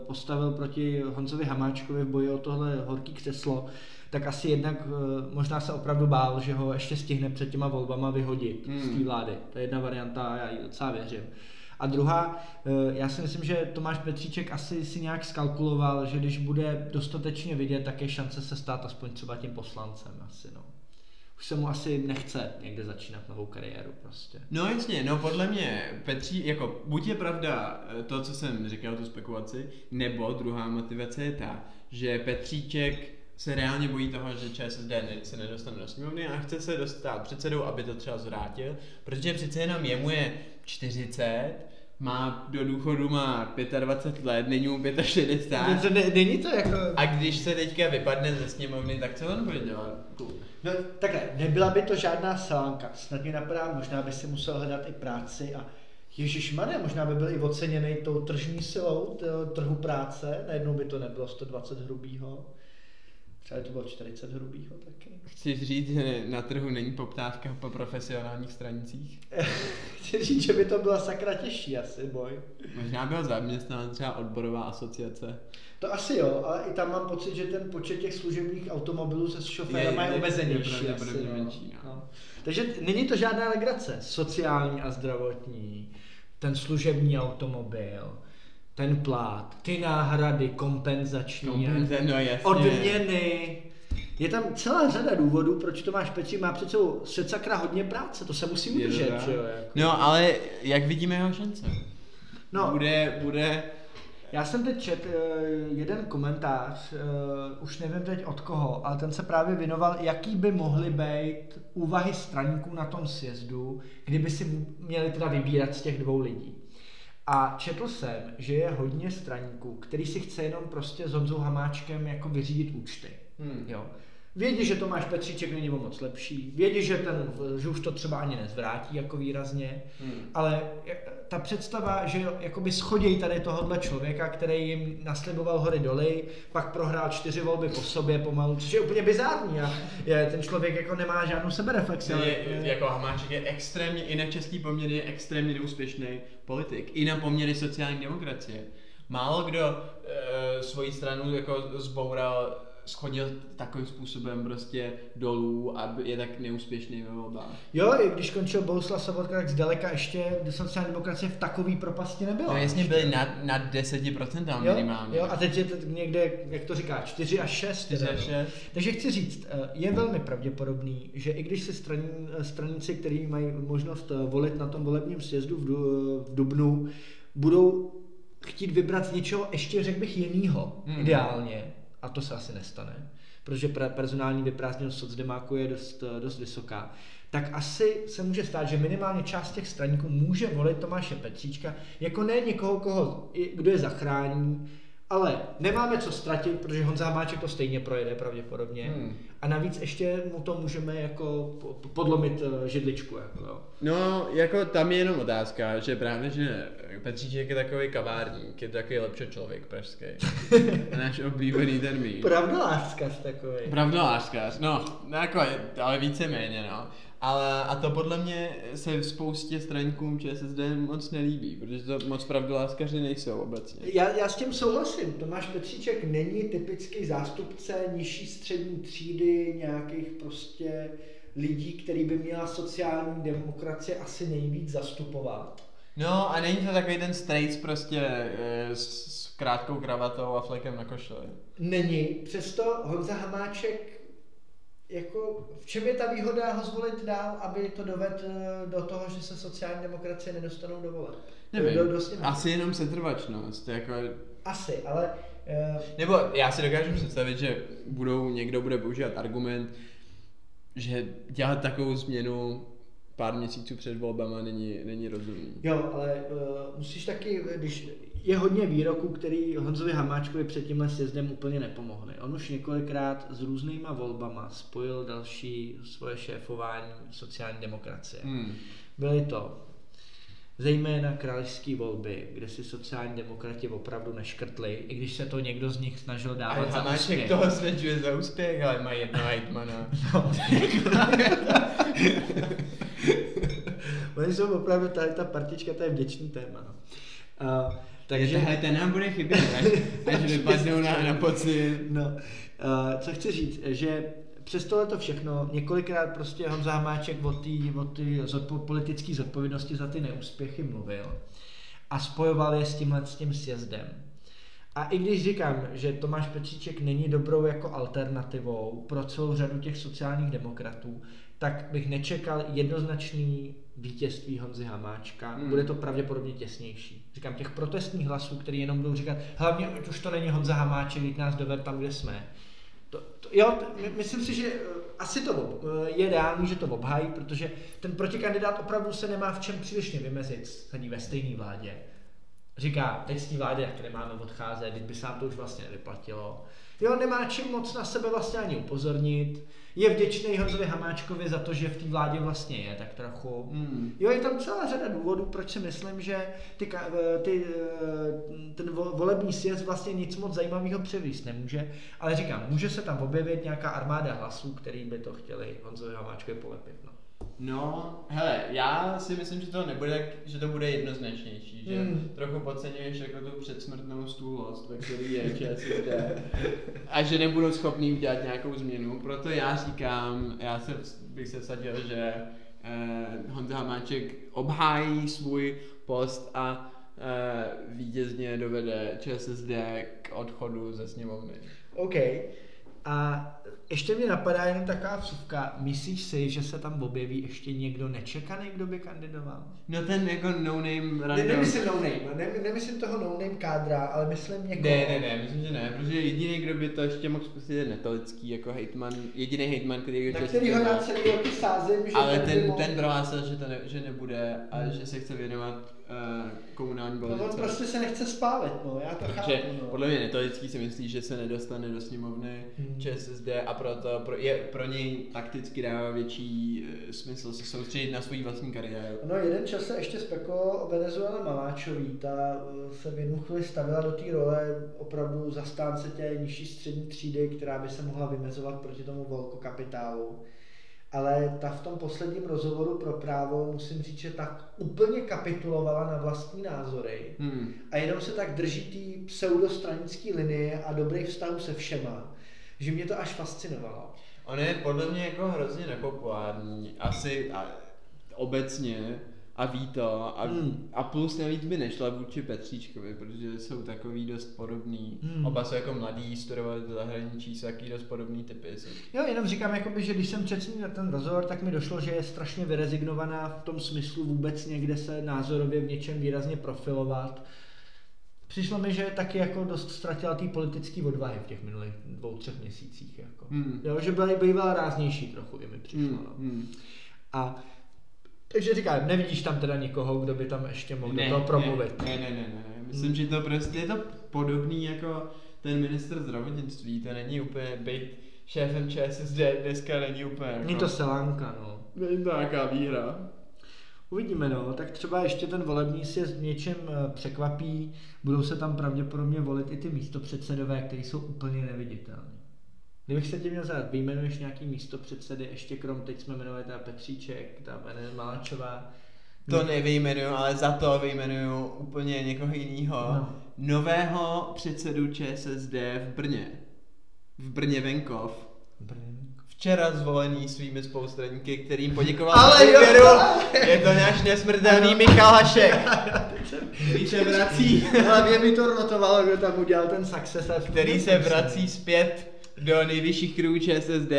[SPEAKER 2] postavil proti Honzovi Hamáčkovi v boji o tohle horký křeslo, tak asi jednak možná se opravdu bál, že ho ještě stihne před těma volbama vyhodit
[SPEAKER 1] Hmm.
[SPEAKER 2] z té vlády. To je jedna varianta a já ji docela věřím. A druhá, já si myslím, že Tomáš Petříček asi si nějak skalkuloval, že když bude dostatečně vidět, tak je šance se stát aspoň třeba tím poslancem asi, no. Už se mu asi nechce někde začínat novou kariéru prostě.
[SPEAKER 1] No jasně, no podle mě Petří, jako buď je pravda eh, to, co jsem říkal, tu spekulaci, nebo druhá motivace je ta, že Petříček se reálně bojí toho, že ČSSD se nedostane do sněmovny a chce se dostat předsedou, aby to třeba zvrátil, protože přece jenom jemu je 40, má do důchodu má 25 let, není mu 65.
[SPEAKER 2] To ne, není to jako...
[SPEAKER 1] A když se teďka vypadne ze sněmovny, tak co on bude dělat?
[SPEAKER 2] No, takhle, nebyla by to žádná salánka. Snad mě napadá, možná by si musel hledat i práci a Ježíš možná by byl i oceněný tou tržní silou trhu práce, najednou by to nebylo 120 hrubýho, třeba to bylo 40 hrubýho taky.
[SPEAKER 1] Chci říct, že na trhu není poptávka po profesionálních stranicích?
[SPEAKER 2] Chci říct, že by to byla sakra těžší asi, boj.
[SPEAKER 1] Možná byl zaměstnán třeba odborová asociace.
[SPEAKER 2] To asi jo, ale i tam mám pocit, že ten počet těch služebních automobilů se šoférama
[SPEAKER 1] Je-
[SPEAKER 2] je, omezenější.
[SPEAKER 1] je
[SPEAKER 2] asi,
[SPEAKER 1] menší, no.
[SPEAKER 2] No. Takže není to žádná legrace. Sociální a zdravotní, ten služební automobil, ten plát, ty náhrady kompenzační,
[SPEAKER 1] Kompenze, no jasně.
[SPEAKER 2] odměny. Je tam celá řada důvodů, proč Tomáš Petří má před sebou secakra hodně práce, to se musí
[SPEAKER 1] Je to
[SPEAKER 2] udržet, jo? Jako.
[SPEAKER 1] No ale jak vidíme jeho šance?
[SPEAKER 2] No.
[SPEAKER 1] Bude, bude,
[SPEAKER 2] Já jsem teď čet eh, jeden komentář, eh, už nevím teď od koho, ale ten se právě věnoval, jaký by mohly být úvahy straníků na tom sjezdu, kdyby si měli teda vybírat z těch dvou lidí. A četl jsem, že je hodně straníků, který si chce jenom prostě s Honzou Hamáčkem jako vyřídit účty.
[SPEAKER 1] Hmm.
[SPEAKER 2] Jo. Vědí, že Tomáš Petříček není o moc lepší, vědí, že, ten, že už to třeba ani nezvrátí jako výrazně,
[SPEAKER 1] Hmm.
[SPEAKER 2] ale ta představa, že jakoby schodějí tady tohohle člověka, který jim nasliboval hory doly, pak prohrál čtyři volby po sobě pomalu, což je úplně bizární a je, ten člověk jako nemá žádnou sebereflexi. ale-
[SPEAKER 1] Je, jako Hamáček je extrémně, i na český poměr je extrémně neúspěšný politik. I na poměry sociální demokracie. Málo kdo e, svoji stranu jako zboural, schodil takovým způsobem prostě dolů a je tak neúspěšný ve volbách.
[SPEAKER 2] Jo, i když končil Bohuslav Sobotka, tak zdaleka ještě sociální demokracie v takový propasti nebyla.
[SPEAKER 1] No jasně byli nad, nad 10%
[SPEAKER 2] Jo,
[SPEAKER 1] minimálně.
[SPEAKER 2] jo, a teď je to někde, jak to říká, 4 až 6.
[SPEAKER 1] 4 až 6.
[SPEAKER 2] Takže chci říct, eh, je velmi pravděpodobný, že i když se straní, straníci, kteří mají možnost eh, volit na tom volebním sjezdu v, v Dubnu, budou chtít vybrat z něčeho ještě, řekl bych, jinýho,
[SPEAKER 1] hmm.
[SPEAKER 2] ideálně, a to se asi nestane, protože personální vyprázdněnost socdemáku je dost, dost vysoká, tak asi se může stát, že minimálně část těch straníků může volit Tomáše Petříčka jako ne někoho, koho, kdo je zachrání, ale nemáme co ztratit, protože Honza Hamáček to stejně projede pravděpodobně.
[SPEAKER 1] Hmm.
[SPEAKER 2] a navíc ještě mu to můžeme jako podlomit eh, židličku. Jako, jo.
[SPEAKER 1] No, jako tam je jenom otázka, že právě, že Petříček je takový kavárník, je takový lepší člověk pražský. Náš oblíbený termín.
[SPEAKER 2] Pravdolářskař takový.
[SPEAKER 1] Pravdolářskař, no, jako, ale víceméně, no. Ale a to podle mě se v spoustě straníkům ČSSD moc nelíbí, protože to moc pravdoláskaři nejsou obecně.
[SPEAKER 2] Já, já s tím souhlasím. Tomáš Petříček není typický zástupce nižší střední třídy nějakých prostě lidí, který by měla sociální demokracie asi nejvíc zastupovat.
[SPEAKER 1] No a není to takový ten strejc prostě e, s, s krátkou kravatou a flekem na košili.
[SPEAKER 2] Není. Přesto Honza Hamáček jako, v čem je ta výhoda ho zvolit dál, aby to dovedl eh, do toho, že se sociální demokracie nedostanou do voleb?
[SPEAKER 1] Nevím, do, do asi jenom setrvačnost, jako...
[SPEAKER 2] Asi, ale... Uh...
[SPEAKER 1] Nebo já si dokážu představit, že budou, někdo bude používat argument, že dělat takovou změnu pár měsíců před volbama není, není rozumný.
[SPEAKER 2] Jo, ale uh, musíš taky, když je hodně výroků, který Honzovi Hamáčkovi před tímhle sjezdem úplně nepomohly. On už několikrát s různýma volbama spojil další svoje šéfování sociální demokracie. Hmm. Byly to zejména královské volby, kde si sociální demokrati opravdu neškrtli, i když se to někdo z nich snažil dávat
[SPEAKER 1] a za úspěch. toho svědčuje za úspěch, ale mají jedno hejtmana. No.
[SPEAKER 2] Oni jsou opravdu, tady ta partička, to je vděčný téma. No.
[SPEAKER 1] Uh, takže hele, ten nám bude chybět, až, až vypadnou na, na pocit.
[SPEAKER 2] No, uh, co chci říct, že přes tohle to všechno několikrát prostě Honza Hamáček o té o tý zodpo, politické zodpovědnosti za ty neúspěchy mluvil a spojoval je s tímhle s tím sjezdem. A i když říkám, že Tomáš Petříček není dobrou jako alternativou pro celou řadu těch sociálních demokratů, tak bych nečekal jednoznačný vítězství Honzy Hamáčka. Hmm. Bude to pravděpodobně těsnější. Říkám, těch protestních hlasů, který jenom budou říkat, hlavně už to není Honza Hamáček, když nás doved tam, kde jsme. To, to, jo, t- myslím si, že eh, asi to eh, je reálný, že to obhájí, protože ten protikandidát opravdu se nemá v čem příliš vymezit, sedí ve stejné vládě. Říká, teď z té vlády jak nemáme odcházet, teď by se nám to už vlastně nevyplatilo. Jo, nemá čím moc na sebe vlastně ani upozornit je vděčný Honzovi Hamáčkovi za to, že v té vládě vlastně je tak trochu. Mm. Jo, je tam celá řada důvodů, proč si myslím, že ty, ty, eh, ten volební sjezd vlastně nic moc zajímavého převíst nemůže, ale říkám, může se tam objevit nějaká armáda hlasů, který by to chtěli Honzovi Hamáčkovi polepit. No.
[SPEAKER 1] No, hele, já si myslím, že to nebude, že to bude jednoznačnější, že hmm. trochu podceňuješ jako tu předsmrtnou stůlost, ve který je ČSSD a že nebudou schopní udělat nějakou změnu, proto já říkám, já se, bych se vsadil, že eh, Honza Hamáček obhájí svůj post a eh, vítězně dovede ČSSD k odchodu ze sněmovny.
[SPEAKER 2] OK. A ještě mě napadá jenom taková vsuvka. Myslíš si, že se tam objeví ještě někdo nečekaný, kdo by kandidoval?
[SPEAKER 1] No ten jako no-name random.
[SPEAKER 2] Ne, nemyslím no-name, ne, nemyslím toho no-name kádra, ale myslím někoho.
[SPEAKER 1] Ne, ne, ne, myslím, že ne, protože jediný, kdo by to ještě mohl zkusit je Netolický jako hejtman, jediný hejtman, který
[SPEAKER 2] Na který ho já celý roky sázím,
[SPEAKER 1] že Ale ten, ten prohlásil, že, to ne, že nebude a hmm. že se chce věnovat komunální politice.
[SPEAKER 2] No on prostě se nechce spálit, no, já to chápu. No.
[SPEAKER 1] podle mě Netolický si myslí, že se nedostane do sněmovny hmm. ČSSD a proto pro, je, pro něj takticky dává větší uh, smysl se soustředit na svou vlastní kariéru.
[SPEAKER 2] No jeden čas se ještě speklo o Venezuela Maláčový, ta uh, se v jednu chvíli stavila do té role opravdu zastánce té nižší střední třídy, která by se mohla vymezovat proti tomu velkokapitálu ale ta v tom posledním rozhovoru pro právo, musím říct, že tak úplně kapitulovala na vlastní názory hmm. a jenom se tak drží té pseudostranické linie a dobrý vztah se všema, že mě to až fascinovalo.
[SPEAKER 1] On je podle mě jako hrozně nepopulární, asi a, obecně, a ví to a, hmm. a plus navíc by nešla vůči Petříčkovi, protože jsou takový dost podobný. Hmm. Oba jsou jako mladí, studovali do zahraničí, jsou takový dost podobný typy. Jsou.
[SPEAKER 2] Jo, jenom říkám, jakoby, že když jsem přečetl na ten rozhovor, tak mi došlo, že je strašně vyrezignovaná v tom smyslu vůbec někde se názorově v něčem výrazně profilovat. Přišlo mi, že taky jako dost ztratila té politické odvahy v těch minulých dvou, třech měsících. Jako. Hmm. Jo, že byla, bývala ráznější trochu, i mi přišlo. Hmm. No. Hmm. A takže říkám, nevidíš tam teda nikoho, kdo by tam ještě mohl ne, do toho promluvit.
[SPEAKER 1] Ne, ne, ne, ne, ne. Myslím, hmm. že to prostě je to podobný jako ten minister zdravotnictví, to není úplně být šéfem ČSSD dneska není úplně jako...
[SPEAKER 2] Není to selánka, no.
[SPEAKER 1] Není to nějaká výhra.
[SPEAKER 2] Uvidíme, no. Tak třeba ještě ten volební sjezd v něčem eh, překvapí. Budou se tam pravděpodobně volit i ty místopředsedové, které jsou úplně neviditelné. Kdybych se tě měl zát, vyjmenuješ nějaký místopředsedy, ještě krom, teď jsme jmenovali ta Petříček, ta Enen Maláčová.
[SPEAKER 1] To nevyjmenuju, ale za to vyjmenuju úplně někoho jiného.
[SPEAKER 2] No.
[SPEAKER 1] Nového předsedu ČSSD v Brně. V Brně Venkov.
[SPEAKER 2] Brně.
[SPEAKER 1] Včera zvolený svými spolustraníky, kterým poděkoval
[SPEAKER 2] Ale
[SPEAKER 1] za
[SPEAKER 2] jo!
[SPEAKER 1] důvěru. Je to náš nesmrtelný Michal Hašek. Který se vrací,
[SPEAKER 2] Hlavně mi to rotovalo, kdo tam udělal ten success.
[SPEAKER 1] který se vrací zpět do nejvyšších kruhů ČSSD.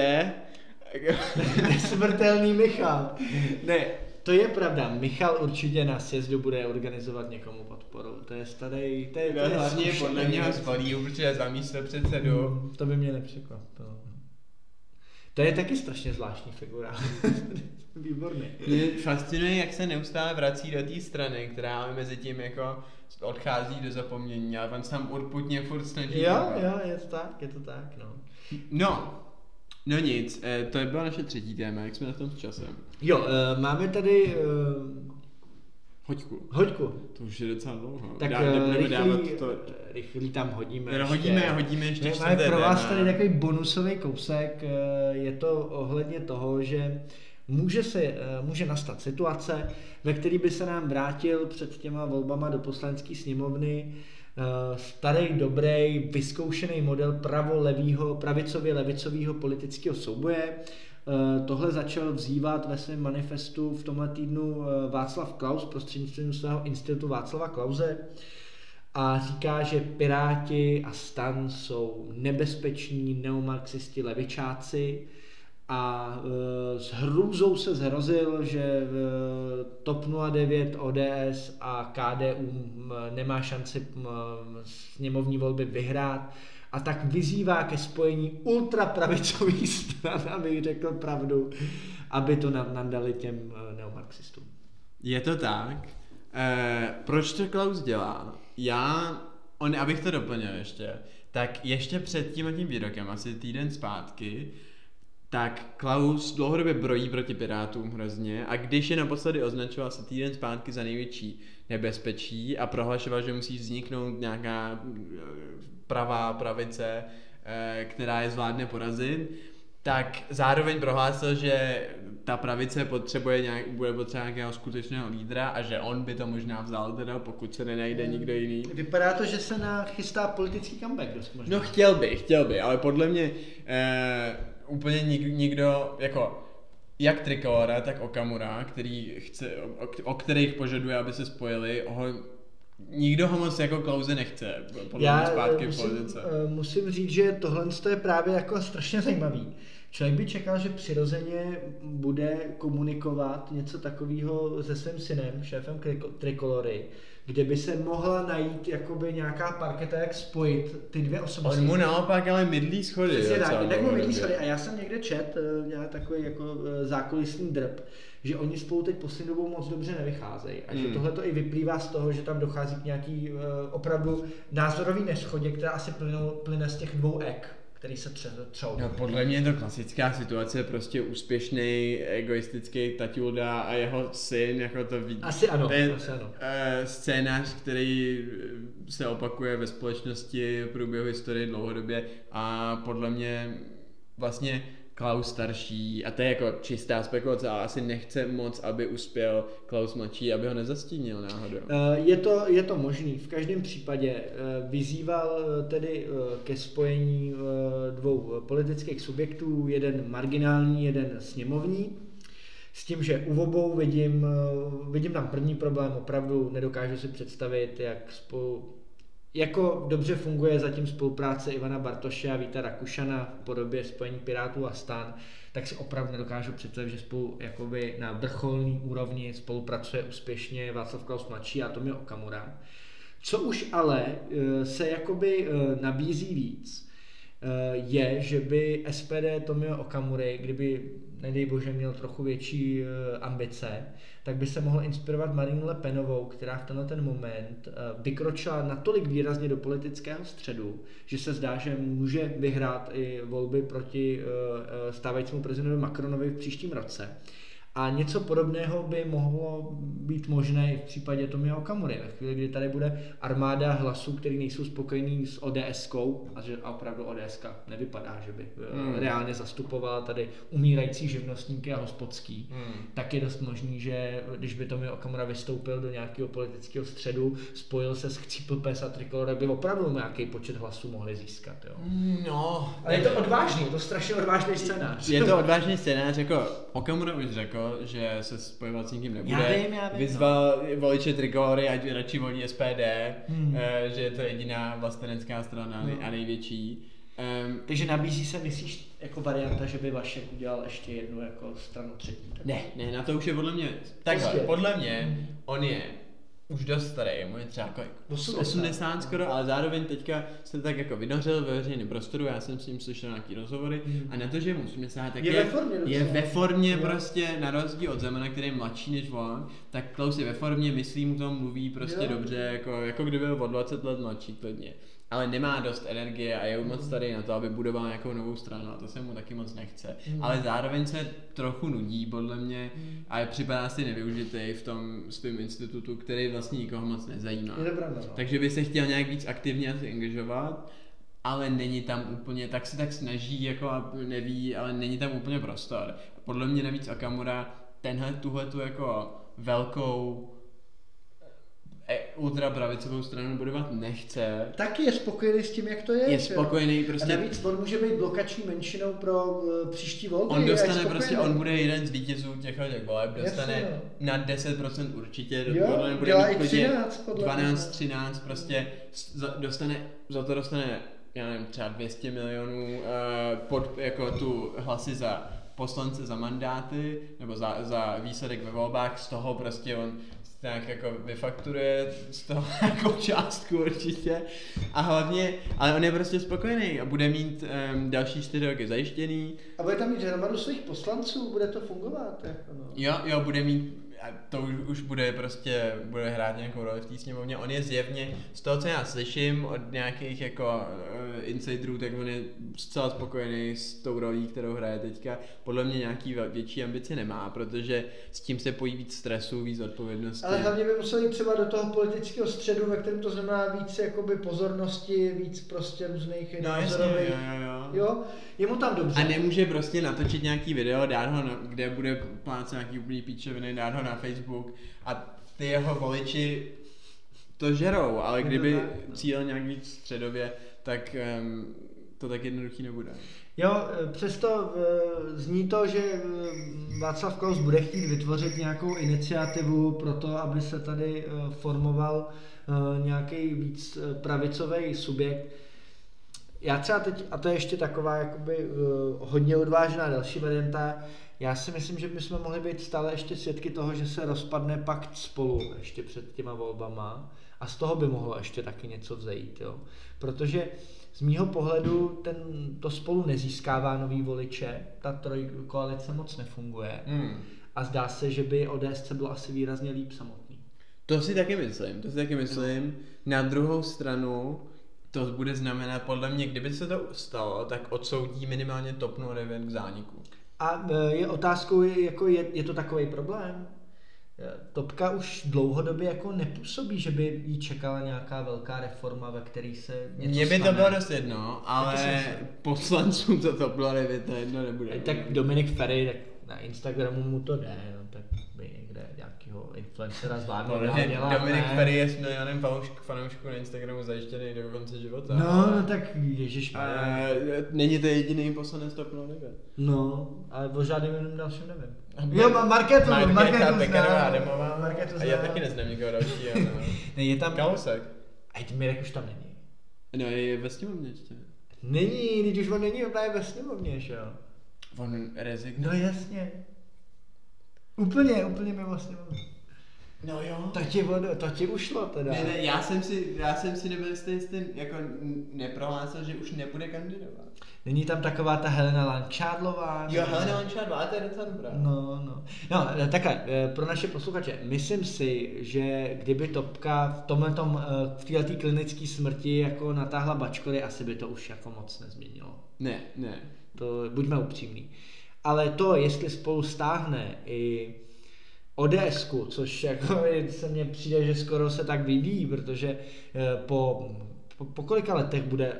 [SPEAKER 2] Smrtelný Michal.
[SPEAKER 1] ne,
[SPEAKER 2] To je pravda, Michal určitě na sjezdu bude organizovat někomu podporu. To je starý, to je, to
[SPEAKER 1] no,
[SPEAKER 2] je
[SPEAKER 1] hlavně
[SPEAKER 2] zkušený
[SPEAKER 1] podle mě ho zvolí určitě za místo předsedu.
[SPEAKER 2] Mm, To by mě nepřekvapilo. To je taky strašně zvláštní figura. Výborný.
[SPEAKER 1] Mě fascinuje, jak se neustále vrací do té strany, která ale mezi tím jako odchází do zapomnění, ale on se tam urputně furt snaží.
[SPEAKER 2] Jo, jo, je to tak, je to tak, no.
[SPEAKER 1] No, no nic, eh, to bylo naše třetí téma, jak jsme na tom s časem.
[SPEAKER 2] Jo, uh, máme tady uh,
[SPEAKER 1] Hoďku,
[SPEAKER 2] hoďku.
[SPEAKER 1] to už je docela dlouho.
[SPEAKER 2] Tak
[SPEAKER 1] Dá,
[SPEAKER 2] rychlý,
[SPEAKER 1] dávat to...
[SPEAKER 2] eh, rychlý tam hodíme. Ještě.
[SPEAKER 1] hodíme, hodíme ještě
[SPEAKER 2] Ne, Máme pro vás tady takový bonusový kousek, eh, je to ohledně toho, že může, se, eh, může nastat situace, ve které by se nám vrátil před těma volbama do poslanecké sněmovny eh, starý, dobrý, vyzkoušený model pravo-levýho, pravicově-levicového politického souboje. Eh, Tohle začal vzývat ve svém manifestu v tomhle týdnu eh, Václav Klaus prostřednictvím svého institutu Václava Klauze a říká, že Piráti a Stan jsou nebezpeční neomarxisti levičáci a e, s hrůzou se zhrozil, že e, TOP 09, ODS a KDU nemá šanci sněmovní volby vyhrát a tak vyzývá ke spojení ultrapravicových stran, abych řekl pravdu, aby to nad- nadali těm e, neomarxistům.
[SPEAKER 1] Je to tak. E, proč to Klaus dělá? Já, on, abych to doplnil ještě, tak ještě před tím a tím výrokem, asi týden zpátky, tak Klaus dlouhodobě brojí proti Pirátům hrozně a když je naposledy označoval se týden zpátky za největší nebezpečí a prohlašoval, že musí vzniknout nějaká eh, pravá pravice, eh, která je zvládne porazit, tak zároveň prohlásil, že ta pravice potřebuje nějak, bude potřebovat nějakého skutečného lídra a že on by to možná vzal teda, pokud se nenajde nikdo jiný.
[SPEAKER 2] Vypadá to, že se na chystá politický comeback dost možná.
[SPEAKER 1] No chtěl by, chtěl by, ale podle mě eh, úplně nik, nikdo, jako jak Trikolora, tak Okamura, který chce, o, o kterých požaduje, aby se spojili, ho, nikdo ho moc jako Klauze nechce, podle mě
[SPEAKER 2] Já
[SPEAKER 1] zpátky
[SPEAKER 2] eh,
[SPEAKER 1] v
[SPEAKER 2] musím,
[SPEAKER 1] politice.
[SPEAKER 2] eh, musím říct, že tohle je právě jako strašně zajímavý. Člověk by čekal, že přirozeně bude komunikovat něco takového se svým synem, šéfem Trikolory, kde by se mohla najít jakoby nějaká parketa, jak spojit ty dvě osobnosti.
[SPEAKER 1] On mu naopak ale mydlí schody.
[SPEAKER 2] Přesně tak, tak mu vidí schody. A já jsem někde čet, eh, nějak takový jako eh, zákulisní drb, že oni spolu teď poslední dobou moc dobře nevycházejí. A že
[SPEAKER 1] Hmm.
[SPEAKER 2] tohle to i vyplývá z toho, že tam dochází k nějaký eh, opravdu názorový neschodě, která asi plynou, plyne z těch dvou ek, který se tře, třou.
[SPEAKER 1] No, podle mě je to klasická situace, prostě úspěšný, egoistický Tatiulda a jeho syn, jako to ví.
[SPEAKER 2] Asi ano,
[SPEAKER 1] to je
[SPEAKER 2] asi ano.
[SPEAKER 1] eh, scénář, který eh, se opakuje ve společnosti v průběhu historie dlouhodobě a podle mě vlastně Klaus starší, a to je jako čistá spekulace, ale asi nechce moc, aby uspěl Klaus mladší, aby ho nezastínil náhodou.
[SPEAKER 2] Eh, Je to, je to možný. V každém případě eh, vyzýval eh, tedy ke spojení dvou politických subjektů, jeden marginální, jeden sněmovní. S tím, že u obou vidím, vidím tam první problém, opravdu nedokážu si představit, jak spolu, jako dobře funguje zatím spolupráce Ivana Bartoše a Víta Rakušana v podobě spojení Pirátů a stan, tak si opravdu nedokážu představit, že spolu jakoby na vrcholní úrovni spolupracuje úspěšně Václav Klaus mladší a Tomio Okamura. Co už ale eh, se jakoby eh, nabízí víc, eh, je, že by SPD Tomio Okamury, kdyby nedej bože, měl trochu větší eh, ambice, tak by se mohl inspirovat Marine Le Penovou, která v tenhle ten moment eh, vykročila natolik výrazně do politického středu, že se zdá, že může vyhrát i volby proti stávajícímu prezidentovi Macronovi v příštím roce. A něco podobného by mohlo být možné i v případě Tomia Okamury. Ve chvíli, kdy tady bude armáda hlasů, který nejsou spokojení s ODS-kou, a že a opravdu ODS nevypadá, že by eh, hmm. reálně zastupovala tady umírající živnostníky a hospodský, hmm. tak je dost možný, že když by Tomio Okamura vystoupil do nějakého politického středu, spojil se s Chcípl Pes a Trikolor, by opravdu nějaký počet hlasů mohli získat. Jo.
[SPEAKER 1] No.
[SPEAKER 2] Ale je to odvážný, je to strašně odvážný scénář.
[SPEAKER 1] Je to odvážný scénář, jako Okamura už řekl, že se spojovat s nikým nebude.
[SPEAKER 2] Já vím, já vím,
[SPEAKER 1] Vyzval no. voliče Trigory, ať radši volí SPD, hmm. uh, že je to jediná vlastenecká strana no. a největší.
[SPEAKER 2] Um, Takže nabízí se, myslíš, jako varianta, že by Vašek udělal ještě jednu jako stranu třetí?
[SPEAKER 1] Tak? Ne, ne, na to už je podle mě, takhle, prostě. podle mě, hmm. on je už dost starý, mu je třeba jako 80, 80 skoro, ale zároveň teďka se tak jako vynořil ve veřejném prostoru, já jsem s ním slyšel nějaký rozhovory mm. a na to, že je mu 80, tak
[SPEAKER 2] je, je ve formě,
[SPEAKER 1] je ve formě je. prostě na rozdíl od Zemana, který je mladší než on, tak Klaus je ve formě, myslí mu to, mluví prostě jo. dobře, jako, jako kdyby byl o 20 let mladší klidně ale nemá dost energie a je moc starý na to, aby budoval nějakou novou stranu a to se mu taky moc nechce. Mm. Ale zároveň se trochu nudí, podle mě, mm. a připadá si nevyužitý v tom svém institutu, který vlastně nikoho moc nezajímá.
[SPEAKER 2] Je to pravda, no.
[SPEAKER 1] Takže by se chtěl nějak víc aktivně asi angažovat, ale není tam úplně, tak se tak snaží, jako a neví, ale není tam úplně prostor. Podle mě navíc Akamura tenhle, tuhle tu jako velkou E, ultrapravicovou stranu budovat nechce.
[SPEAKER 2] Taky je spokojený s tím, jak to je.
[SPEAKER 1] Je spokojený prostě.
[SPEAKER 2] A navíc on může být blokační menšinou pro uh, příští volby.
[SPEAKER 1] On dostane prostě, on bude jeden z vítězů těch těch voleb, dostane Jasně, no. na 10% určitě,
[SPEAKER 2] jo, podle bude mít 13,
[SPEAKER 1] podle 12, 13, prostě dostane, za to dostane, já nevím, třeba 200 milionů uh, pod, jako tu hlasy za poslance za mandáty nebo za, za výsledek ve volbách, z toho prostě on nějak jako vyfakturuje z toho jako částku určitě. A hlavně, ale on je prostě spokojený a bude mít um, další čtyři roky zajištěný.
[SPEAKER 2] A bude tam mít hromadu svých poslanců, bude to fungovat. Jako no.
[SPEAKER 1] Jo, jo, bude mít to už, už bude prostě, bude hrát nějakou roli v té sněmovně. On je zjevně, z toho, co já slyším od nějakých jako uh, insiderů, tak on je zcela spokojený s tou rolí, kterou hraje teďka. Podle mě nějaký větší ambici nemá, protože s tím se pojí víc stresu, víc odpovědnosti.
[SPEAKER 2] Ale hlavně by museli třeba do toho politického středu, ve kterém to znamená víc jakoby pozornosti, víc prostě různých
[SPEAKER 1] no, jasně, jo, jo, jo.
[SPEAKER 2] jo, je mu tam dobře.
[SPEAKER 1] A nemůže prostě natočit nějaký video, dát ho, na, kde bude plánce nějaký úplný píčeviny, dát ho na Facebook a ty jeho voliči to žerou, ale kdyby cíl nějak víc středově, tak um, to tak jednoduchý nebude.
[SPEAKER 2] Jo, přesto e, zní to, že e, Václav Klaus bude chtít vytvořit nějakou iniciativu pro to, aby se tady e, formoval nějaký víc pravicový subjekt. Já třeba teď, a to je ještě taková jakoby hodně odvážná další varianta, já si myslím, že bychom mohli být stále ještě svědky toho, že se rozpadne pakt spolu ještě před těma volbama a z toho by mohlo ještě taky něco vzejít, jo. Protože z mýho pohledu ten, to spolu nezískává nový voliče, ta trojkoalice moc nefunguje hmm. a zdá se, že by ODS bylo asi výrazně líp samotný.
[SPEAKER 1] To si taky myslím, to si taky myslím. No. Na druhou stranu, to bude znamenat, podle mě, kdyby se to stalo, tak odsoudí minimálně TOP 09 k zániku.
[SPEAKER 2] A e, je otázkou, jako je, je to takový problém? E, Topka už dlouhodobě jako nepůsobí, že by jí čekala nějaká velká reforma, ve které se něco
[SPEAKER 1] Mně by stane. to bylo dost jedno, ale poslancům to to bylo to jedno nebude.
[SPEAKER 2] Tak Dominik Ferry, tak na Instagramu mu to jde, no, nějakého influencera zvládnout no,
[SPEAKER 1] dělat, Dominik ne. Ferry je s milionem fanoušků na Instagramu zajištěný do konce života.
[SPEAKER 2] No, no tak ježiš.
[SPEAKER 1] A, není to jediný poslanec TOP 09.
[SPEAKER 2] No, ale o žádným jiným dalším nevím. Jo, má Marketu,
[SPEAKER 1] Marketu, Marketu Pekarová Adamová. Marketu a já taky neznám nikoho dalšího. No.
[SPEAKER 2] ne, je tam...
[SPEAKER 1] Kalousek.
[SPEAKER 2] A ty Mirek už tam není.
[SPEAKER 1] No, je ve sněmovně ještě.
[SPEAKER 2] Není, když už on není, on je ve sněmovně, že jo.
[SPEAKER 1] On rezignuje.
[SPEAKER 2] No jasně. Úplně, úplně mimo sněmovnu.
[SPEAKER 1] No jo.
[SPEAKER 2] To ti, to ti ušlo teda.
[SPEAKER 1] Ne, ne, já jsem si, já jsem si nebyl jistý, jestli jako neprohlásil, že už nebude kandidovat.
[SPEAKER 2] Není tam taková ta Helena Lančádlová?
[SPEAKER 1] Jo, Helena Lančádlová, ale to je docela dobrá.
[SPEAKER 2] No, no. No, takhle, pro naše posluchače, myslím si, že kdyby Topka v tomhle v této klinické smrti jako natáhla bačkory, asi by to už jako moc nezměnilo.
[SPEAKER 1] Ne, ne.
[SPEAKER 2] To buďme upřímní. Ale to, jestli spolu stáhne i ods což jako se mně přijde, že skoro se tak vyvíjí, protože eh, po, po, po kolika letech bude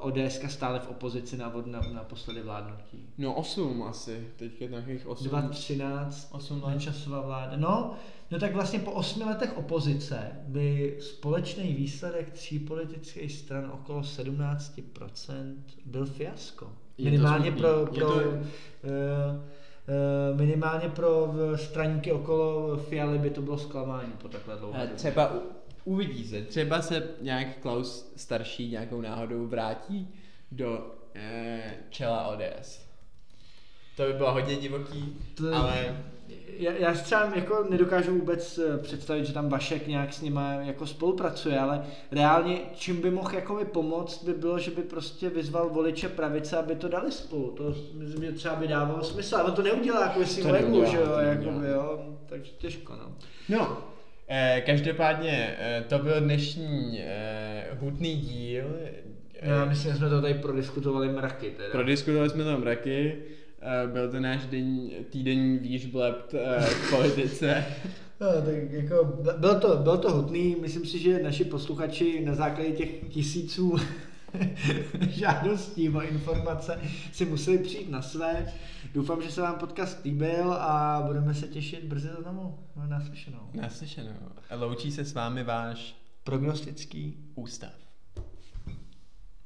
[SPEAKER 2] ODS stále v opozici na, na, na posledy vládnutí?
[SPEAKER 1] No 8 asi, teďka nějakých 8.
[SPEAKER 2] 2013, 8 let. časová vláda. No, no tak vlastně po 8 letech opozice by společný výsledek tří politických stran okolo 17% byl fiasko. Minimálně pro, pro to... uh, Eh, minimálně pro straníky okolo Fialy by to bylo zklamání po takhle dlouhé
[SPEAKER 1] době. Třeba uvidí se, třeba se nějak Klaus starší nějakou náhodou vrátí do eh, čela ODS. To by bylo hodně divoký, to, ale
[SPEAKER 2] já, já si třeba jako nedokážu vůbec eh, představit, že tam Vašek nějak s nima jako spolupracuje, ale reálně čím by mohl jako by pomoct, by bylo, že by prostě vyzval voliče pravice, aby to dali spolu. To myslím, že třeba by dávalo smysl, ale on to neudělá jako svým legu, že jo, jako by, jo, takže těžko, no.
[SPEAKER 1] No, eh, každopádně eh, to byl dnešní eh, hutný díl.
[SPEAKER 2] Já myslím, že jsme to tady prodiskutovali mraky. Teda.
[SPEAKER 1] Prodiskutovali jsme to mraky. Eh, byl to náš den, týdenní výžblept eh, v politice.
[SPEAKER 2] No, tak jako, bylo to, bylo to hutný, myslím si, že naši posluchači na základě těch tisíců žádostí o informace si museli přijít na své. Doufám, že se vám podcast líbil a budeme se těšit brzy znovu. Naslyšenou.
[SPEAKER 1] Naslyšenou. Loučí se s vámi váš
[SPEAKER 2] prognostický
[SPEAKER 1] ústav.